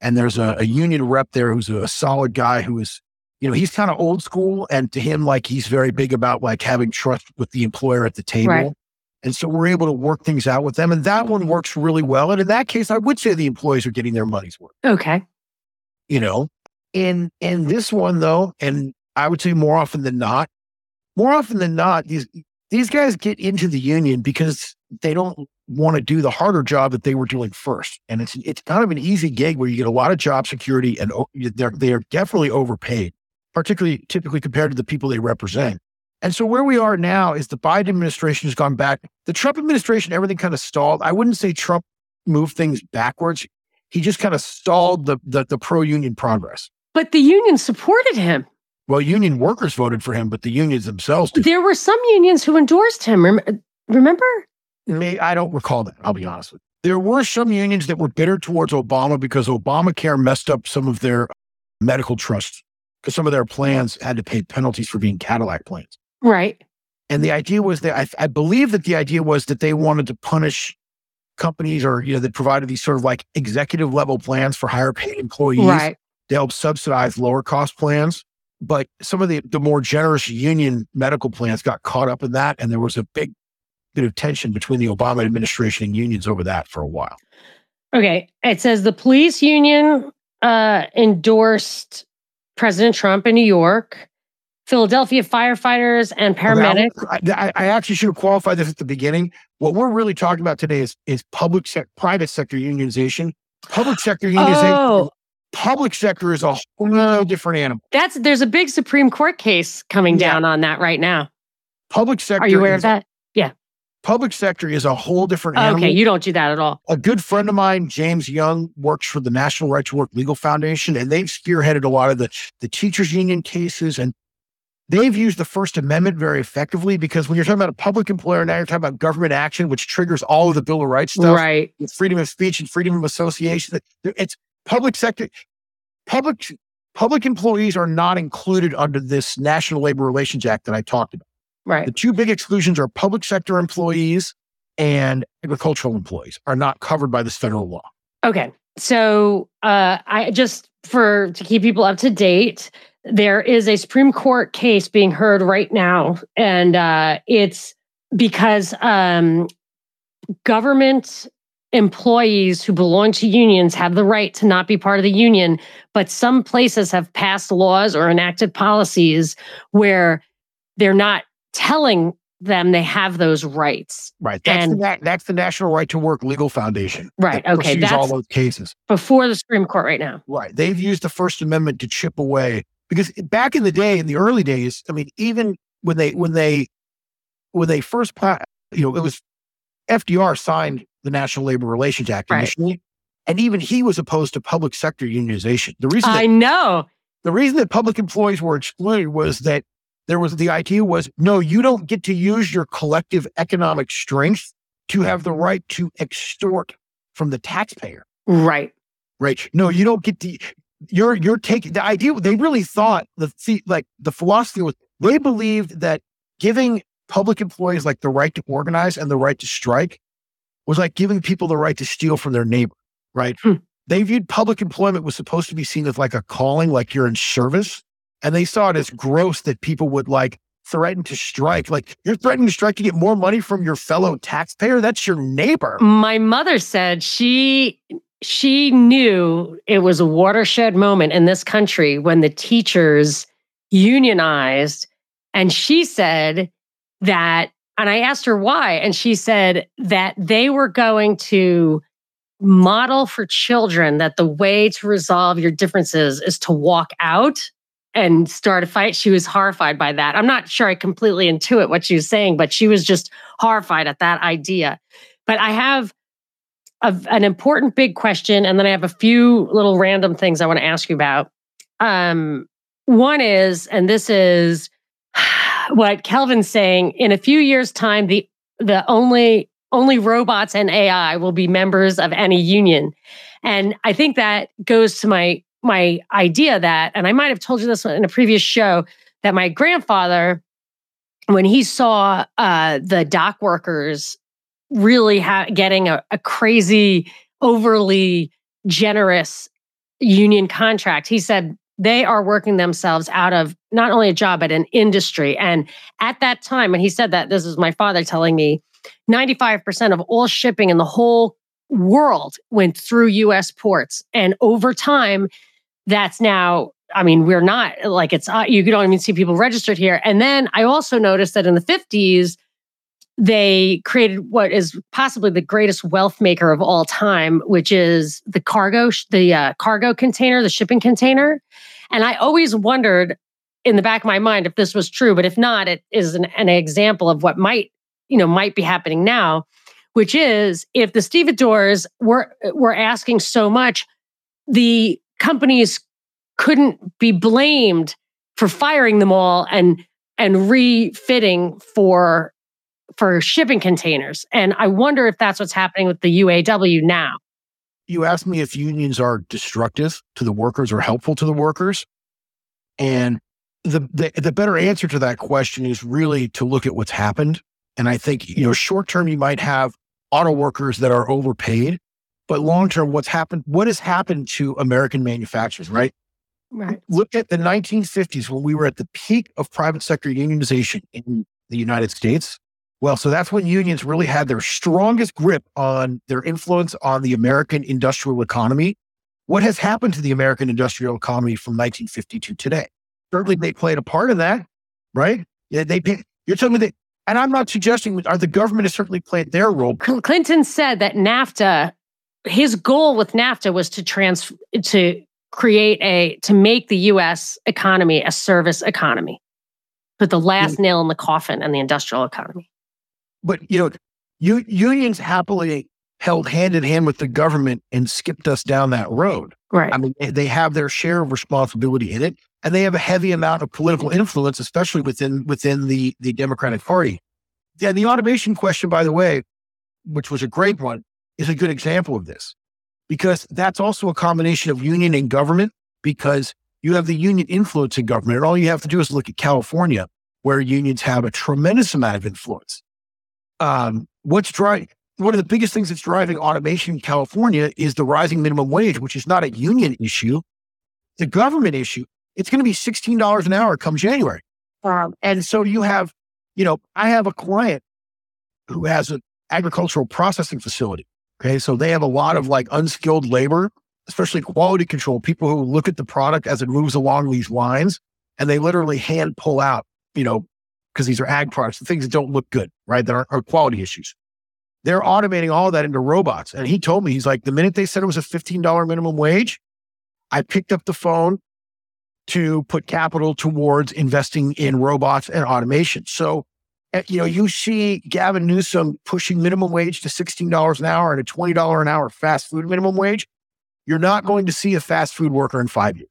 And there's a, a union rep there who's a, solid guy who is, you know, he's kind of old school. And to him, like he's very big about like having trust with the employer at the table. Right. And so we're able to work things out with them. And that one works really well. And in that case, I would say the employees are getting their money's worth. Okay. You know, in in this one though, and I would say more often than not, more often than not, these these guys get into the union because they don't want to do the harder job that they were doing first. And it's it's kind of an easy gig where you get a lot of job security and they're they are definitely overpaid, particularly typically compared to the people they represent. And so where we are now is the Biden administration has gone back. The Trump administration, everything kind of stalled. I wouldn't say Trump moved things backwards. He just kind of stalled the, the, the pro union progress. But the union supported him. Well, union workers voted for him, but the unions themselves did. There were some unions who endorsed him. Remember? May, I don't recall that. I'll be honest with you. There were some unions that were bitter towards Obama because Obamacare messed up some of their medical trusts because some of their plans had to pay penalties for being Cadillac plans. Right. And the idea was that I, I believe that the idea was that they wanted to punish companies or, you know, that provided these sort of like executive level plans for higher paid employees right. to help subsidize lower cost plans. But some of the, the more generous union medical plans got caught up in that. And there was a big bit of tension between the Obama administration and unions over that for a while. Okay. It says the police union uh, endorsed President Trump in New York. Philadelphia firefighters and paramedics. I, I, actually should have qualified this at the beginning. What we're really talking about today is is public se- private sector unionization. Public sector unionization. Oh. Public sector is a whole different animal. That's there's a big Supreme Court case coming yeah. down on that right now. Public sector. Are you aware of that? Public sector is a whole different animal. Okay, you don't do that at all. A good friend of mine, James Young, works for the National Right to Work Legal Foundation, and they've spearheaded a lot of the, the teachers union cases and They've used the First Amendment very effectively because when you're talking about a public employer, now you're talking about government action, which triggers all of the Bill of Rights stuff. Right. Freedom of speech and freedom of association. It's public sector. Public public employees are not included under this National Labor Relations Act that I talked about. Right. The two big exclusions are public sector employees and agricultural employees are not covered by this federal law. Okay. So uh, I just for to keep people up to date, there is a Supreme Court case being heard right now, and uh, it's because um, government employees who belong to unions have the right to not be part of the union, but some places have passed laws or enacted policies where they're not telling them they have those rights. Right. That's, and, the, that's the National Right to Work Legal Foundation. Right. That okay. That's all those cases before the Supreme Court right now. Right. They've used the First Amendment to chip away because back in the day, in the early days, I mean, even when they when they when they first, you know, it was FDR signed the National Labor Relations Act right. initially, and even he was opposed to public sector unionization. The reason that, I know the reason that public employees were excluded was that there was the idea was no, you don't get to use your collective economic strength to have the right to extort from the taxpayer. Right. Right. No, you don't get to you're you're taking the idea they really thought the like the philosophy was they believed that giving public employees like the right to organize and the right to strike was like giving people the right to steal from their neighbor, right? Hmm. They viewed public employment was supposed to be seen as like a calling, like you're in service. And they saw it as gross that people would like threaten to strike. Like you're threatening to strike to get more money from your fellow taxpayer. That's your neighbor. My mother said she she knew it was a watershed moment in this country when the teachers unionized. And she said that, and I asked her why, and she said that they were going to model for children that the way to resolve your differences is to walk out and start a fight. She was horrified by that. I'm not sure I completely intuit what she was saying, but she was just horrified at that idea. But I have a, an important big question, and then I have a few little random things I want to ask you about. Um, one is, and this is what Kelvin's saying: in a few years' time, the the only only robots and AI will be members of any union. And I think that goes to my my idea that, and I might have told you this in a previous show, that my grandfather, when he saw uh, the dock workers really ha- getting a, a crazy, overly generous union contract, he said they are working themselves out of not only a job but an industry. And at that time, when he said that, this is my father telling me, 95% of all shipping in the whole world went through US ports. And over time, that's now, I mean, we're not like it's, uh, you don't even see people registered here. And then I also noticed that in the 50s, they created what is possibly the greatest wealth maker of all time, which is the cargo, the uh, cargo container, the shipping container. And I always wondered in the back of my mind if this was true, but if not, it is an, an example of what might you know might be happening now which is if the stevedores were were asking so much the companies couldn't be blamed for firing them all and and refitting for for shipping containers. And i wonder if that's what's happening with the uaw now. You asked me if unions are destructive to the workers or helpful to the workers. And the, the, the better answer to that question is really to look at what's happened. And I think, you know, short term, you might have auto workers that are overpaid, but long term, what's happened, what has happened to American manufacturers, right? Right. Look at the 1950s when we were at the peak of private sector unionization in the United States. Well, so that's when unions really had their strongest grip on their influence on the American industrial economy. What has happened to the American industrial economy from 1950 to today? Certainly, they played a part in that, right? They, they you're telling me that and I'm not suggesting are the government has certainly played their role. Clinton said that NAFTA, his goal with NAFTA was to trans to create a to make the U.S. economy a service economy, put the last mm. nail in the coffin and the industrial economy. But you know, u- unions happily held hand in hand with the government and skipped us down that road. Right. I mean, they have their share of responsibility in it and they have a heavy amount of political influence, especially within within the the Democratic Party. Yeah, the automation question, by the way, which was a great one, is a good example of this because that's also a combination of union and government because you have the union influence in government. And all you have to do is look at California, where unions have a tremendous amount of influence. Um, what's driving one of the biggest things that's driving automation in California is the rising minimum wage, which is not a union issue, the government issue it's going to be $16 an hour come January. Um, and so you have, you know, I have a client who has an agricultural processing facility. Okay. So they have a lot of like unskilled labor, especially quality control, people who look at the product as it moves along these lines and they literally hand pull out, you know, because these are ag products, the things that don't look good, right? That are, are quality issues. They're automating all that into robots. And he told me, he's like, the minute they said it was a $15 minimum wage, I picked up the phone to put capital towards investing in robots and automation. So, Eh, you know, you see Gavin Newsom pushing minimum wage to $16 an hour and a $20 an hour fast food minimum wage. You're not going to see a fast food worker in five years.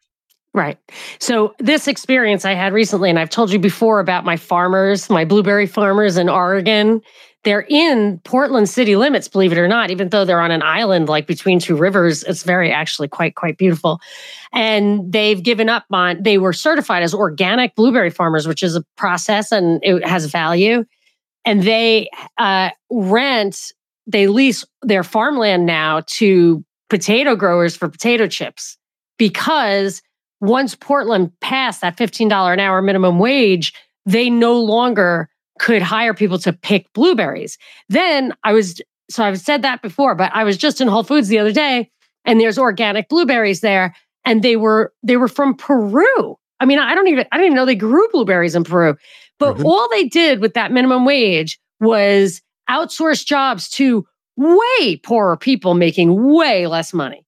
Right. So, this experience I had recently, and I've told you before about my farmers, my blueberry farmers in Oregon they're in Portland city limits, believe it or not, even though they're on an island like between two rivers. It's very actually quite, quite beautiful. And they've given up on, they were certified as organic blueberry farmers, which is a process and it has value. and they uh, rent, they lease their farmland now to potato growers for potato chips because once Portland passed that $15 an hour minimum wage, they no longer could hire people to pick blueberries. Then I was, so I've said that before, but I was just in Whole Foods the other day and there's organic blueberries there and they were, they were from Peru. I mean, I don't even, I didn't even know they grew blueberries in Peru. But mm-hmm. all they did with that minimum wage was outsource jobs to way poorer people making way less money.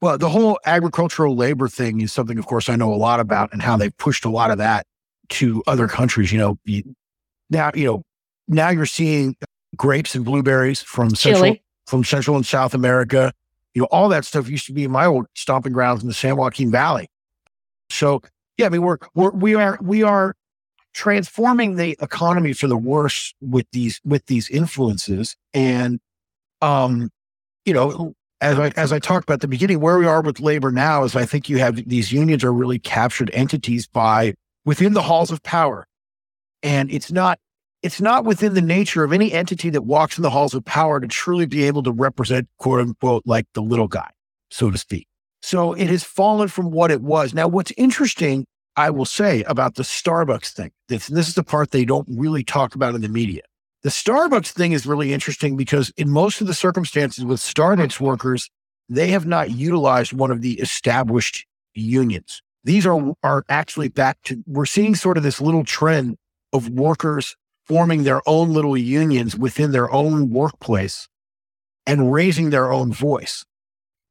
Well, the whole agricultural labor thing is something, of course, I know a lot about and how they've pushed a lot of that to other countries. You know, now, you know, now you're seeing grapes and blueberries from Central, from Central and South America. You know, all that stuff used to be my old stomping grounds in the San Joaquin Valley. So, yeah, I mean, we're, we're we are we are transforming the economy for the worse with these with these influences and um you know as I as I talked about at the beginning where we are with labor now is I think you have these unions are really captured entities by within the halls of power and it's not it's not within the nature of any entity that walks in the halls of power to truly be able to represent quote unquote like the little guy so to speak so it has fallen from what it was now what's interesting I will say about the Starbucks thing. This, this is the part they don't really talk about in the media. The Starbucks thing is really interesting because in most of the circumstances with Starbucks workers, they have not utilized one of the established unions. These are, are actually back to, we're seeing sort of this little trend of workers forming their own little unions within their own workplace and raising their own voice,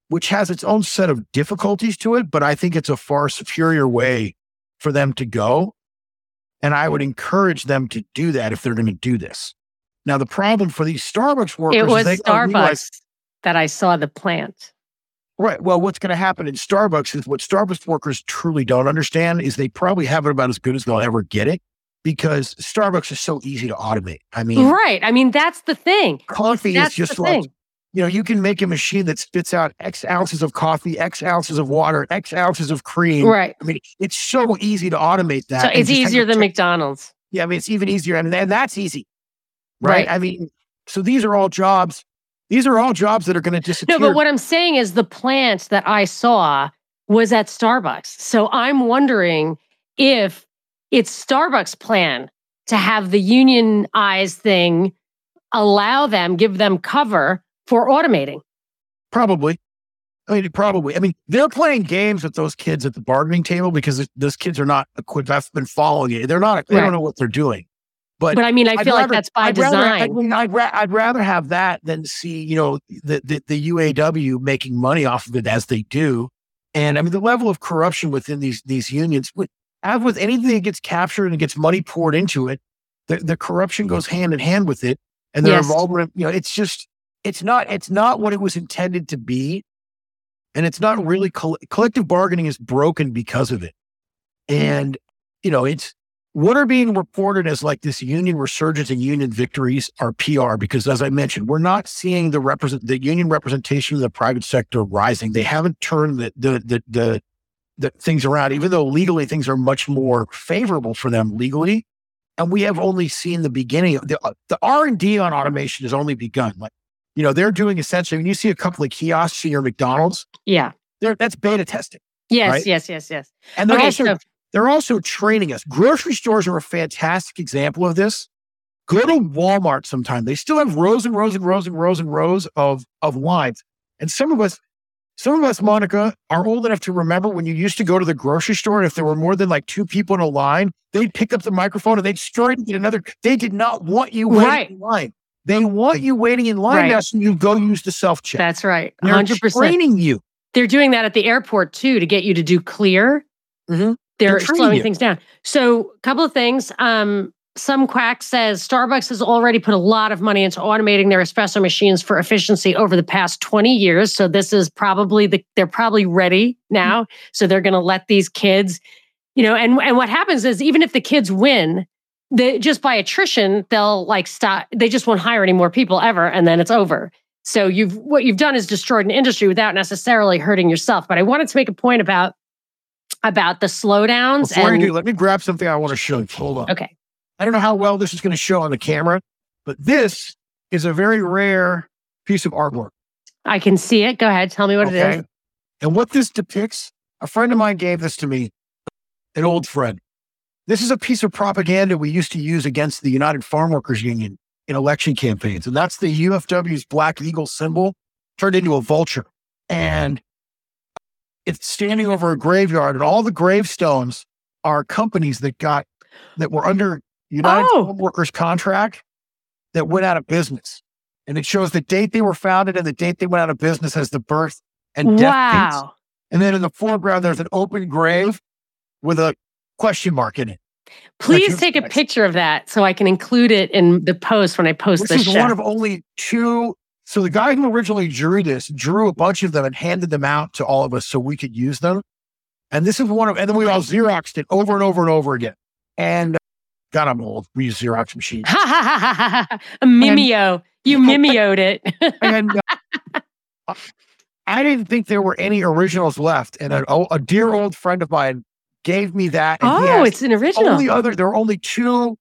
which has its own set of difficulties to it. But I think it's a far superior way for them to go. And I would encourage them to do that if they're going to do this. Now, the problem for these Starbucks workers it was Starbucks realize, that I saw the plant. Right. Well, what's going to happen in Starbucks is what Starbucks workers truly don't understand is they probably have it about as good as they'll ever get it because Starbucks is so easy to automate. I mean, right. I mean, that's the thing. Coffee that's is just like you know, you can make a machine that spits out X ounces of coffee, X ounces of water, X ounces of cream. Right. I mean, it's so easy to automate that. So it's easier than McDonald's. Yeah, I mean, it's even easier. And, and that's easy. Right? right? I mean, so these are all jobs. These are all jobs that are going to disappear. No, but what I'm saying is the plant that I saw was at Starbucks. So I'm wondering if it's Starbucks' plan to have the unionized thing allow them, give them cover for automating. Probably. I mean, probably. I mean, they're playing games with those kids at the bargaining table because those kids are not equipped. I've been following it. They're not, they right. don't know what they're doing. But, but I mean, I I'd feel rather, like that's by I'd design. Rather, I mean, I'd, ra- I'd rather have that than see, you know, the, the, the UAW making money off of it as they do. And I mean, the level of corruption within these, these unions, as with anything that gets captured and gets money poured into it, the, the corruption goes hand in hand with it. And their yes. involvement, you know, it's just, it's not it's not what it was intended to be and it's not really coll- collective bargaining is broken because of it and you know it's what are being reported as like this union resurgence and union victories are PR because as I mentioned, we're not seeing the represent the union representation of the private sector rising. They haven't turned the the the the, the things around, even though legally things are much more favorable for them legally. And we have only seen the beginning of the uh, the R and D on automation has only begun. Like you know, they're doing essentially when you see a couple of kiosks in your McDonald's. Yeah. They're, that's beta testing. Yes, right? yes, yes, yes. And they're okay, also so- they're also training us. Grocery stores are a fantastic example of this. Go to Walmart sometime. They still have rows and rows and rows and rows and rows of of lines. And some of us, some of us, Monica, are old enough to remember when you used to go to the grocery store and if there were more than like two people in a line, they'd pick up the microphone and they'd start and get another. They did not want you waiting right. in line. They want you waiting in line right. now so you go use the self check. That's right. 100%. They're training you. They're doing that at the airport too to get you to do clear. Mm-hmm. They're, They're slowing you. things down. So, a couple of things. Um, some quack says Starbucks has already put a lot of money into automating their espresso machines for efficiency over the past 20 years. So this is probably the they're probably ready now. Mm-hmm. So they're going to let these kids, you know, and and what happens is even if the kids win, they just by attrition, they'll like stop. They just won't hire any more people ever, and then it's over. So you've what you've done is destroyed an industry without necessarily hurting yourself. But I wanted to make a point about about the slowdowns. Before and, you do, let me grab something I want to show you. Hold on. Okay. I don't know how well this is going to show on the camera, But this is a very rare piece of artwork. I can see it. Go ahead. Tell me what okay. it is. And what this depicts, a friend of mine gave this to me, an old friend. This is a piece of propaganda we used to use against the United Farm Workers Union in election campaigns. And that's the UFW's Black Eagle symbol turned into a vulture. And it's standing over a graveyard, and all the gravestones are companies that got that were under United oh. Workers contract that went out of business. And it shows the date they were founded and the date they went out of business as the birth and death wow. dates. And then in the foreground, there's an open grave with a question mark in it. Please take a picture of that so I can include it in the post when I post this. This is show. one of only two. So the guy who originally drew this drew a bunch of them and handed them out to all of us so we could use them. And this is one of, and then we all Xeroxed it over and over and over again. And God, I'm old. We use Xerox machines. a Mimeo. You Mimeoed it. and uh, I didn't think there were any originals left. And a, a dear old friend of mine gave me that. oh, it's an original. Only other, there are only two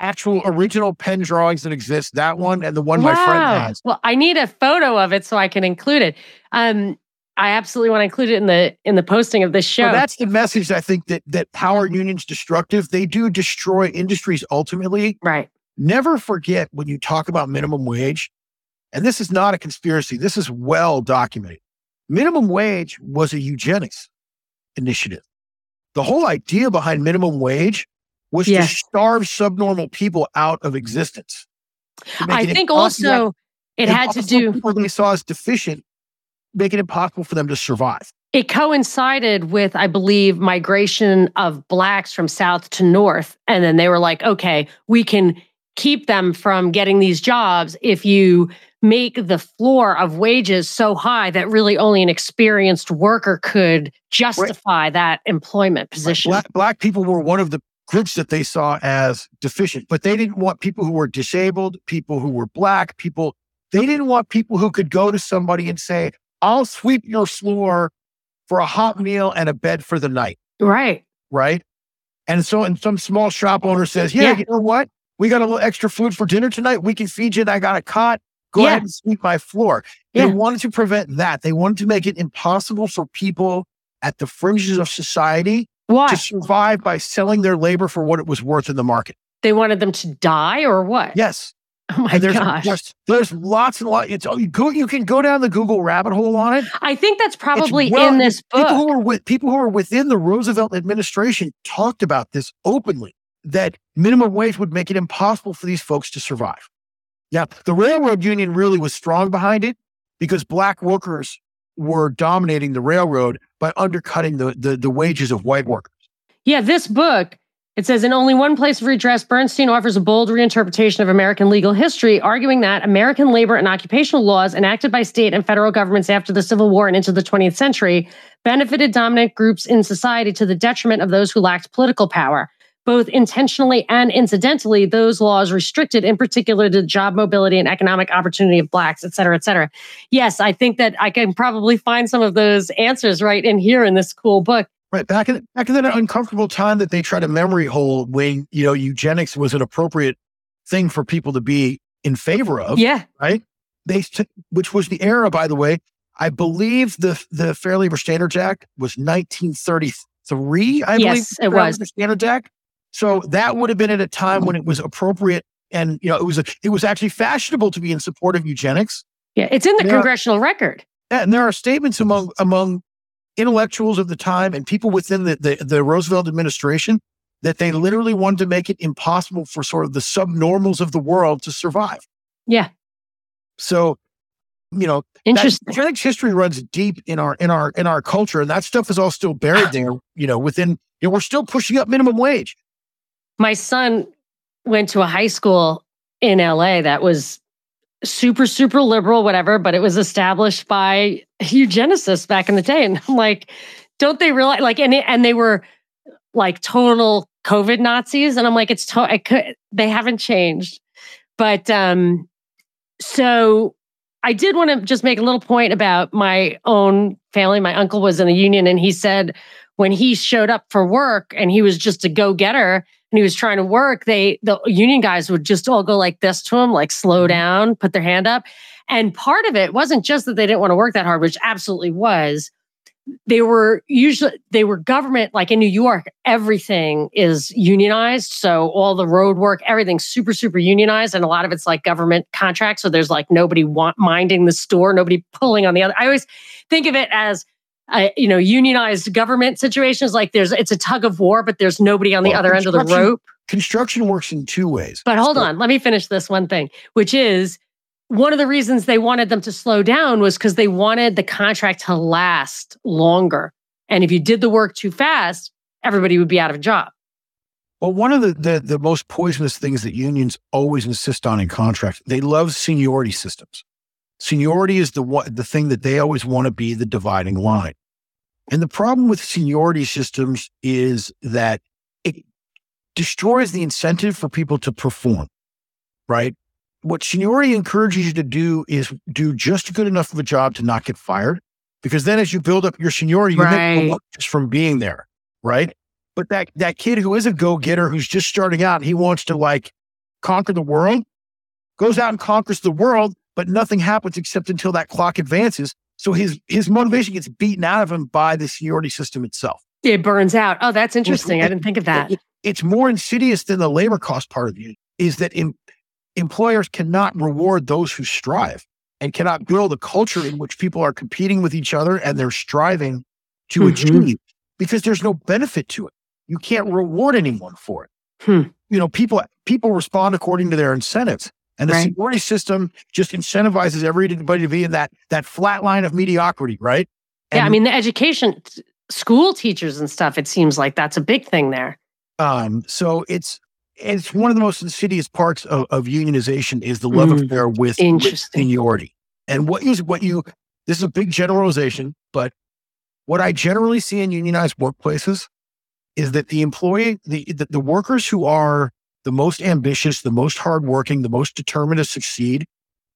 actual original pen drawings that exist. That one and the one wow. my friend has. Well, I need a photo of it so I can include it. Um, I absolutely want to include it in the in the posting of this show. Well, that's the message I think that that power unions destructive. They do destroy industries ultimately. Right. Never forget when you talk about minimum wage, and this is not a conspiracy. This is well documented. Minimum wage was a eugenics initiative. The whole idea behind minimum wage was to starve subnormal people out of existence. I think also it had to do people they saw as deficient, make it impossible for them to survive. It coincided with, I believe, migration of blacks from south to north. And then they were like, okay, we can keep them from getting these jobs if you make the floor of wages so high that really only an experienced worker could justify right. that employment position. Black, black people were one of the groups that they saw as deficient, but they didn't want people who were disabled, people who were black, people, they didn't want people who could go to somebody and say, I'll sweep your floor for a hot meal and a bed for the night. Right. Right. And so, and some small shop owner says, yeah, yeah. you know what? We got a little extra food for dinner tonight. We can feed you. I got a cot. Go yeah. ahead and sweep my floor. They yeah. wanted to prevent that. They wanted to make it impossible for people at the fringes of society Why? to survive by selling their labor for what it was worth in the market. They wanted them to die or what? Yes. Oh my there's, gosh. There's, there's, lots and lots. It's oh, you go. You can go down the Google rabbit hole on it. I think that's probably well, in this book. People who are with people who are within the Roosevelt administration talked about this openly. That minimum wage would make it impossible for these folks to survive. Now, the railroad union really was strong behind it because black workers were dominating the railroad by undercutting the, the, the wages of white workers. Yeah, this book, it says in only one place of redress, Bernstein offers a bold reinterpretation of American legal history, arguing that American labor and occupational laws enacted by state and federal governments after the Civil War and into the 20th century benefited dominant groups in society to the detriment of those who lacked political power both intentionally and incidentally, those laws restricted, in particular, the job mobility and economic opportunity of Blacks, et cetera, et cetera. Yes, I think that I can probably find some of those answers right in here in this cool book. Right back in back in that uncomfortable time that they tried to memory hole when you know eugenics was an appropriate thing for people to be in favor of. Yeah. Right. They t- which was the era, by the way. I believe the the Fair Labor Standards Act was 1933. I yes, believe it was the Standards Act. So that would have been at a time when it was appropriate and you know it was a, it was actually fashionable to be in support of eugenics. Yeah, it's in the congressional record. And there are statements among among intellectuals of the time and people within the, the, the Roosevelt administration that they literally wanted to make it impossible for sort of the subnormals of the world to survive. Yeah. So, you know, interesting. That, eugenics history runs deep in our in our in our culture, and that stuff is all still buried there. You know, within you know, we're still pushing up minimum wage my son went to a high school in LA that was super, super liberal, whatever, but it was established by eugenicists back in the day. And I'm like, don't they realize like and it, and they were like total COVID Nazis. And I'm like, it's to- I could they haven't changed. But um so I did want to just make a little point about my own family. My uncle was in the union and he said when he showed up for work and he was just a go-getter and he was trying to work, they the union guys would just all go like this to him, like slow mm-hmm. down, put their hand up. And part of it wasn't just that they didn't want to work that hard, which absolutely was. They were usually they were government, like in New York, everything is unionized. So all the road work, everything's super, super unionized. And a lot of it's like government contracts. So there's like nobody want, minding the store, nobody pulling on the other. I always think of it as uh, you know, unionized government situations like there's it's a tug of war, but there's nobody on the well, other end of the rope. Construction works in two ways. But hold so, on, let me finish this one thing, which is one of the reasons they wanted them to slow down was because they wanted the contract to last longer. And if you did the work too fast, everybody would be out of a job. Well, one of the, the, the most poisonous things that unions always insist on in contracts, they love seniority systems. Seniority is the one, the thing that they always want to be the dividing line. And the problem with seniority systems is that it destroys the incentive for people to perform, right? What seniority encourages you to do is do just good enough of a job to not get fired. Because then as you build up your seniority, you right. make just from being there, right? But that that kid who is a go-getter who's just starting out, he wants to like conquer the world, goes out and conquers the world, but nothing happens except until that clock advances. So his his motivation gets beaten out of him by the seniority system itself. It burns out. Oh, that's interesting. I didn't think of that. It, it's more insidious than the labor cost part of it. Is that in, employers cannot reward those who strive and cannot build a culture in which people are competing with each other and they're striving to mm-hmm. achieve because there's no benefit to it. You can't reward anyone for it. Hmm. You know, people people respond according to their incentives. And the right. seniority system just incentivizes everybody to be in that that flat line of mediocrity, right? And, yeah, I mean the education, school teachers and stuff. It seems like that's a big thing there. Um, so it's it's one of the most insidious parts of, of unionization is the love mm, affair with, with seniority. And what is what you this is a big generalization, but what I generally see in unionized workplaces is that the employee, the the, the workers who are the most ambitious, the most hardworking, the most determined to succeed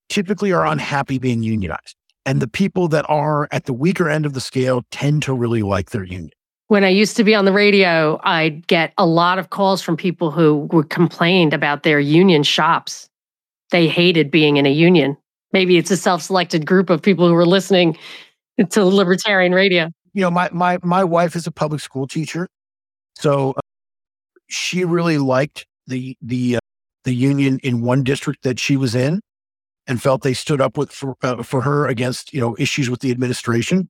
typically are unhappy being unionized. And the people that are at the weaker end of the scale tend to really like their union. When I used to be on the radio, I'd get a lot of calls from people who were complained about their union shops. They hated being in a union. Maybe it's a self-selected group of people who were listening to libertarian radio. You know, my my my wife is a public school teacher, so uh, she really liked the the uh, the union in one district that she was in, and felt they stood up with for, uh, for her against you know issues with the administration.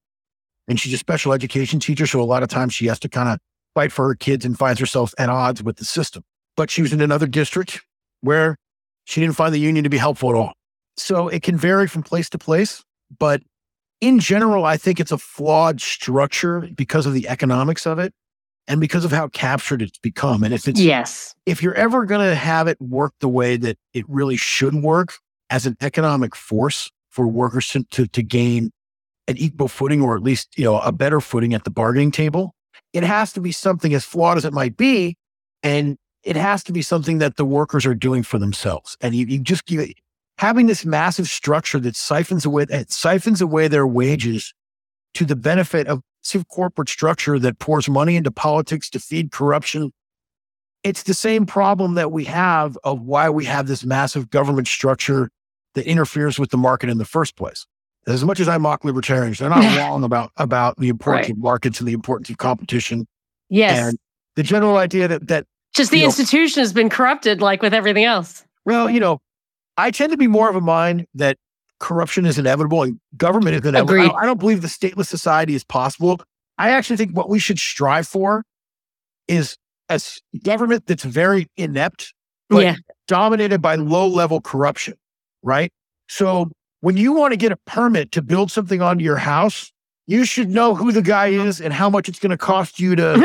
And she's a special education teacher, so a lot of times she has to kind of fight for her kids and finds herself at odds with the system. But she was in another district where she didn't find the union to be helpful at all. So it can vary from place to place, but in general, I think it's a flawed structure because of the economics of it and because of how captured it's become. And if it's yes, if you're ever going to have it work the way that it really should work as an economic force for workers to, to, to gain an equal footing or at least you know a better footing at the bargaining table, it has to be something as flawed as it might be, and it has to be something that the workers are doing for themselves. And you, you just you, having this massive structure that siphons away that siphons away their wages to the benefit of corporate structure that pours money into politics to feed corruption. It's the same problem that we have of why we have this massive government structure that interferes with the market in the first place. As much as I mock libertarians, they're not wrong about, about the importance right. of markets and the importance of competition. Yes. And the general idea that, that just the institution know, has been corrupted like with everything else. Well, you know, I tend to be more of a mind that corruption is inevitable and government is inevitable. I, I don't believe the stateless society is possible. I actually think what we should strive for is a government that's very inept, but yeah. dominated by low level corruption, right? So when you want to get a permit to build something onto your house, you should know who the guy is and how much it's going to cost you to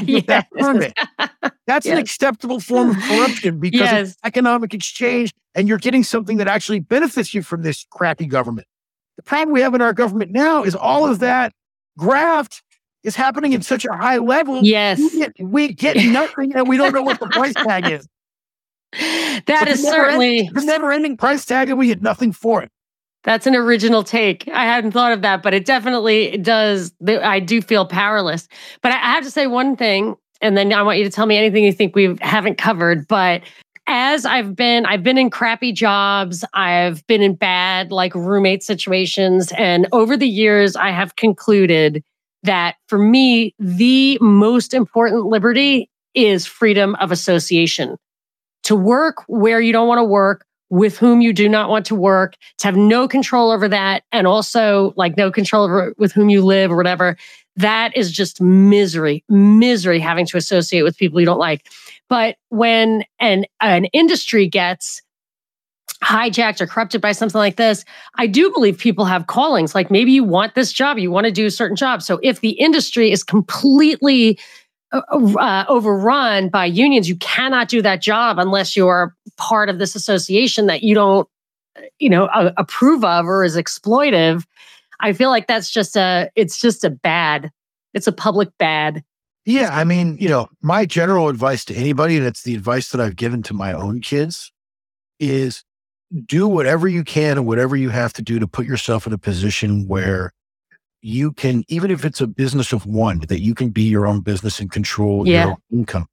get that permit. That's yes. an acceptable form of corruption because yes. it's economic exchange and you're getting something that actually benefits you from this crappy government. The problem we have in our government now is all of that graft is happening at such a high level. Yes. We get, we get nothing and we don't know what the price tag is. That is certainly the never ending price tag and we get nothing for it. That's an original take. I hadn't thought of that, but it definitely does. I do feel powerless. But I have to say one thing and then I want you to tell me anything you think we haven't covered. But as I've been, I've been in crappy jobs, I've been in bad like roommate situations. And over the years, I have concluded that for me, the most important liberty is freedom of association. To work where you don't want to work, with whom you do not want to work, to have no control over that, and also like no control over with whom you live or whatever. That is just misery, misery having to associate with people you don't like. But when an an industry gets hijacked or corrupted by something like this, I do believe people have callings. Like maybe you want this job, you want to do a certain job. So if the industry is completely uh, overrun by unions, you cannot do that job unless you're part of this association that you don't, you know, approve of or is exploitive. I feel like that's just a, it's just a bad, it's a public bad. Yeah. I mean, you know, my general advice to anybody, and it's the advice that I've given to my own kids, is do whatever you can and whatever you have to do to put yourself in a position where you can, even if it's a business of one, that you can be your own business and control yeah. your income.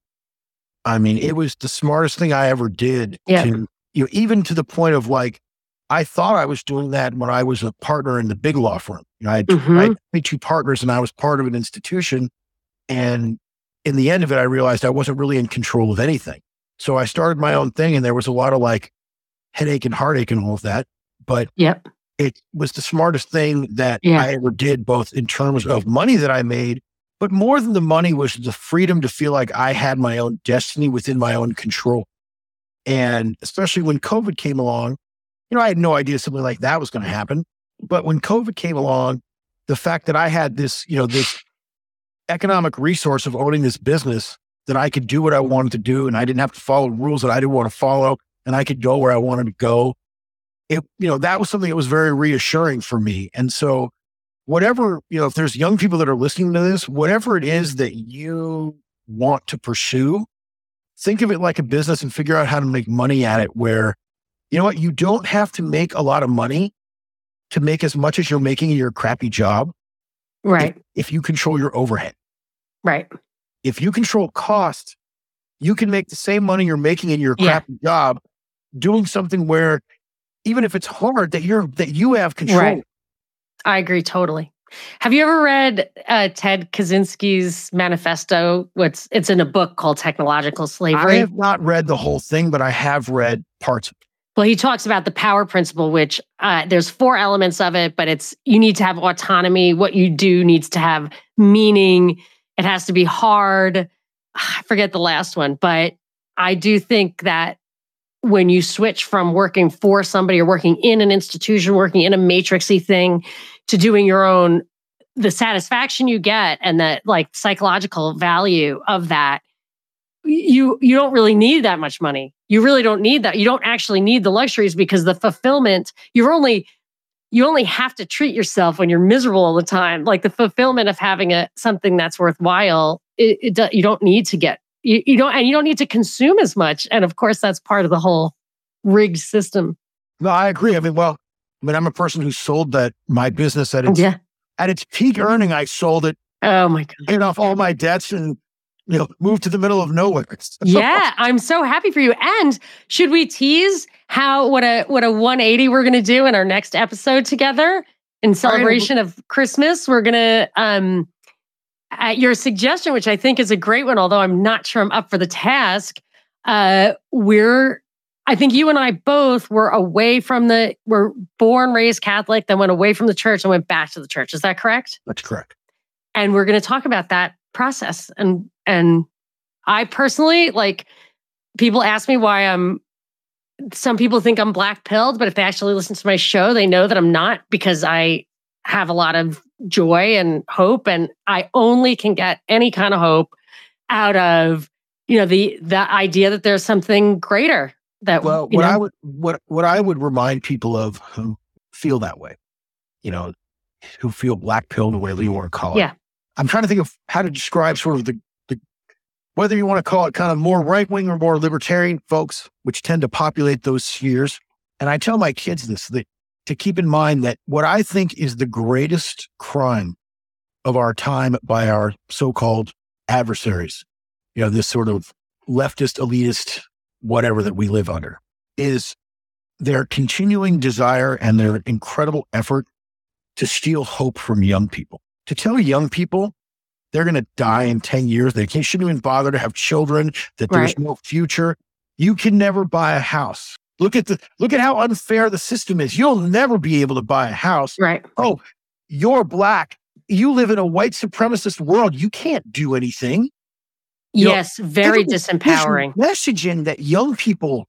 I mean, it was the smartest thing I ever did. Yeah. To, you know, even to the point of like, I thought I was doing that when I was a partner in the big law firm. You know, I had, mm-hmm. I had two partners and I was part of an institution. And in the end of it, I realized I wasn't really in control of anything. So I started my own thing and there was a lot of like headache and heartache and all of that. But yep. It was the smartest thing that yeah. I ever did, both in terms of money that I made, but more than the money was the freedom to feel like I had my own destiny within my own control. And especially when COVID came along, you know, I had no idea something like that was going to happen. But when COVID came along, the fact that I had this, you know, this economic resource of owning this business that I could do what I wanted to do and I didn't have to follow rules that I didn't want to follow and I could go where I wanted to go. It, you know, that was something that was very reassuring for me. And so whatever, you know, if there's young people that are listening to this, whatever it is that you want to pursue, think of it like a business and figure out how to make money at it where you know what? You don't have to make a lot of money to make as much as you're making in your crappy job. Right. If, if you control your overhead. Right. If you control cost, you can make the same money you're making in your crappy yeah. job doing something where even if it's hard that you're that you have control. Right. I agree totally. Have you ever read uh, Ted Kaczynski's manifesto? What's it's in a book called Technological Slavery. I have not read the whole thing, but I have read parts of it. Well, he talks about the power principle, which uh, there's four elements of it, but it's you need to have autonomy. What you do needs to have meaning. It has to be hard. I forget the last one, but I do think that when you switch from working for somebody or working in an institution, working in a matrixy thing to doing your own, the satisfaction you get and that like psychological value of that you you don't really need that much money. You really don't need that. You don't actually need the luxuries because the fulfillment, you're only you only have to treat yourself when you're miserable all the time. Like the fulfillment of having a something that's worthwhile, it, it you don't need to get you, you don't and you don't need to consume as much. And of course, that's part of the whole rigged system. No, I agree. I mean, well, I mean, I'm a person who sold that my business at its yeah. at its peak earning. I sold it. Oh my god! Paid off all my debts and you know, move to the middle of nowhere. yeah, I'm so happy for you. And should we tease how what a what a 180 we're going to do in our next episode together in celebration of Christmas? We're going to um at your suggestion, which I think is a great one, although I'm not sure I'm up for the task. Uh, we're I think you and I both were away from the were born raised Catholic, then went away from the church and went back to the church. Is that correct? That's correct. And we're going to talk about that process and and I personally like people ask me why I'm some people think I'm black pilled, but if they actually listen to my show, they know that I'm not because I have a lot of joy and hope and I only can get any kind of hope out of you know the the idea that there's something greater that well what know, I would what what I would remind people of who feel that way, you know, who feel black pilled, whatever you want to call it. Yeah. I'm trying to think of how to describe sort of the, the whether you want to call it kind of more right wing or more libertarian folks, which tend to populate those spheres. And I tell my kids this that to keep in mind that what I think is the greatest crime of our time by our so called adversaries you know, this sort of leftist, elitist, whatever that we live under, is their continuing desire and their incredible effort to steal hope from young people. To tell young people they're going to die in 10 years, they can't, shouldn't even bother to have children, that there's no future. You can never buy a house. Look at the look at how unfair the system is. You'll never be able to buy a house. Right. Oh, you're black. You live in a white supremacist world. You can't do anything. You know, yes. Very disempowering. messaging that young people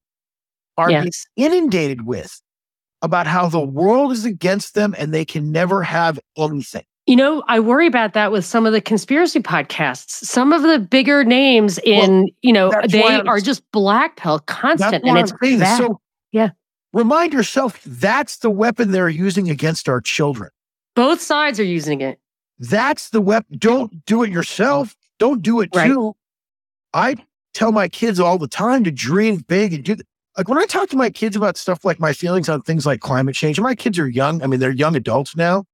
are Yes. inundated with about how the world is against them and they can never have anything. You know, I worry about that with some of the conspiracy podcasts. Some of the bigger names in, you know, they are just black pill constant and it's bad. So Yeah. remind yourself that's the weapon they're using against our children. Both sides are using it. That's the weapon. Don't do it yourself. Don't do it Right. too. I tell my kids all the time to dream big and do th- like when I talk to my kids about stuff like my feelings on things like climate change, and my kids are young. I mean, they're young adults now.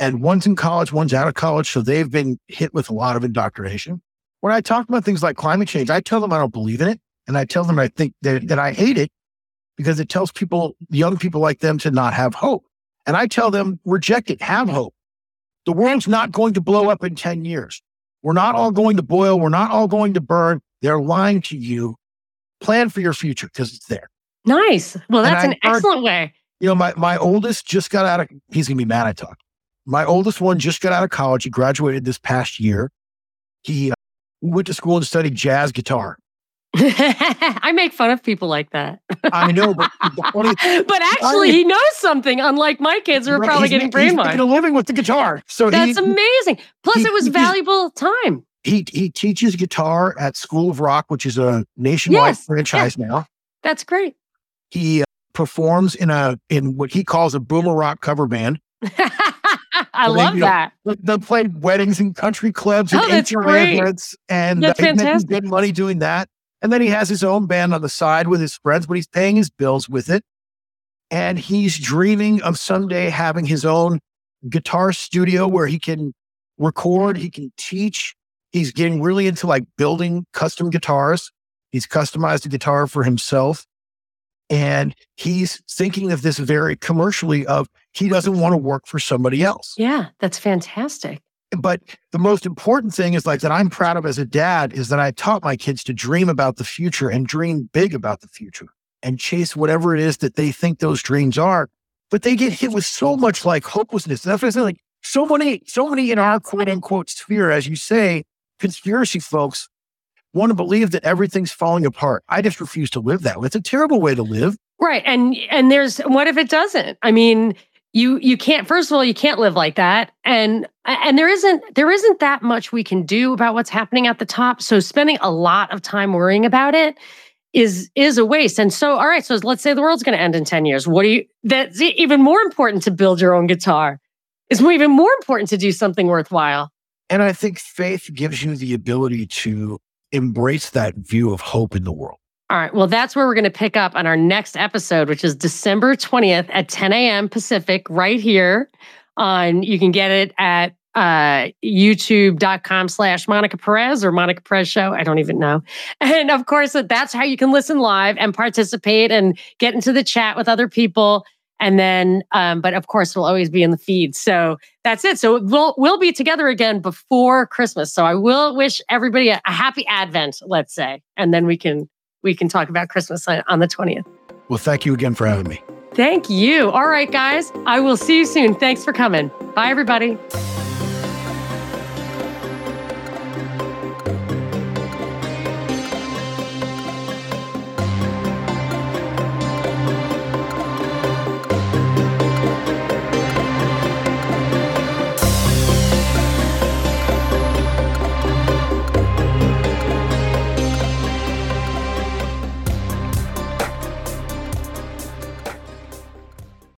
And one's in college, one's out of college. So they've been hit with a lot of indoctrination. When I talk about things like climate change, I tell them I don't believe in it. And I tell them I think that, that I hate it because it tells people, young people like them, to not have hope. And I tell them, reject it, have hope. The world's not going to blow up in 10 years. We're not all going to boil. We're not all going to burn. They're lying to you. Plan for your future because it's there. Nice. Well, that's an heard- excellent way. You know, my, my oldest just got out of, he's going to be mad I talk. My oldest one just got out of college. He graduated this past year. He uh, went to school and studied jazz guitar. I make fun of people like that. I know, but funny, but actually, he knows something, unlike my kids who are Right, probably getting he's making brainwashed. a living with the guitar. So That's he, amazing. Plus, he- it was valuable time. he, he teaches guitar at School of Rock, which is a nationwide Yes, franchise now. That's great. He uh, performs in a in what he calls a boomer rock cover band. I they- love know, that. They play weddings and country clubs and Oh, that's HRA events, and That's uh, fantastic. good money doing that. And then he has his own band on the side with his friends, but he's paying his bills with it. And he's dreaming of someday having his own guitar studio where he can record, he can teach. He's getting really into like building custom guitars. He's customized a guitar for himself. And he's thinking of this very commercially of he doesn't want to work for somebody else. Yeah, that's fantastic. But the most important thing is like that I'm proud of as a dad is that I taught my kids to dream about the future and dream big about the future and chase whatever it is that they think those dreams are. But they get hit with so much like hopelessness. That's what I say. Like so many, so many in our quote unquote sphere, as you say, conspiracy folks want to believe that everything's falling apart. I just refuse to live that way. It's a terrible way to live. Right. And and there's what if it doesn't? I mean, you you can't first of all, you can't live like that. And and there isn't there isn't that much we can do about what's happening at the top. So spending a lot of time worrying about it is is a waste. And so all right, so let's say the world's going to end in 10 years. What do you that's even more important to build your own guitar. It's even more important to do something worthwhile. And I think faith gives you the ability to embrace that view of hope in the world. All right. Well, that's where we're going to pick up on our next episode, which is December 20th at 10 a.m. Pacific, right here on, you can get it at uh, youtube.com slash Monica Perez or Monica Perez Show. I don't even know. And of course, that's how you can listen live and participate and get into the chat with other people. And then, um, but of course, we'll always be in the feed. So that's it. So we'll we'll be together again before Christmas. So I will wish everybody a, a happy Advent, let's say, and then we can we can talk about Christmas on, the twentieth. Well, thank you again for having me. Thank you. All right, guys. I will see you soon. Thanks for coming. Bye, everybody.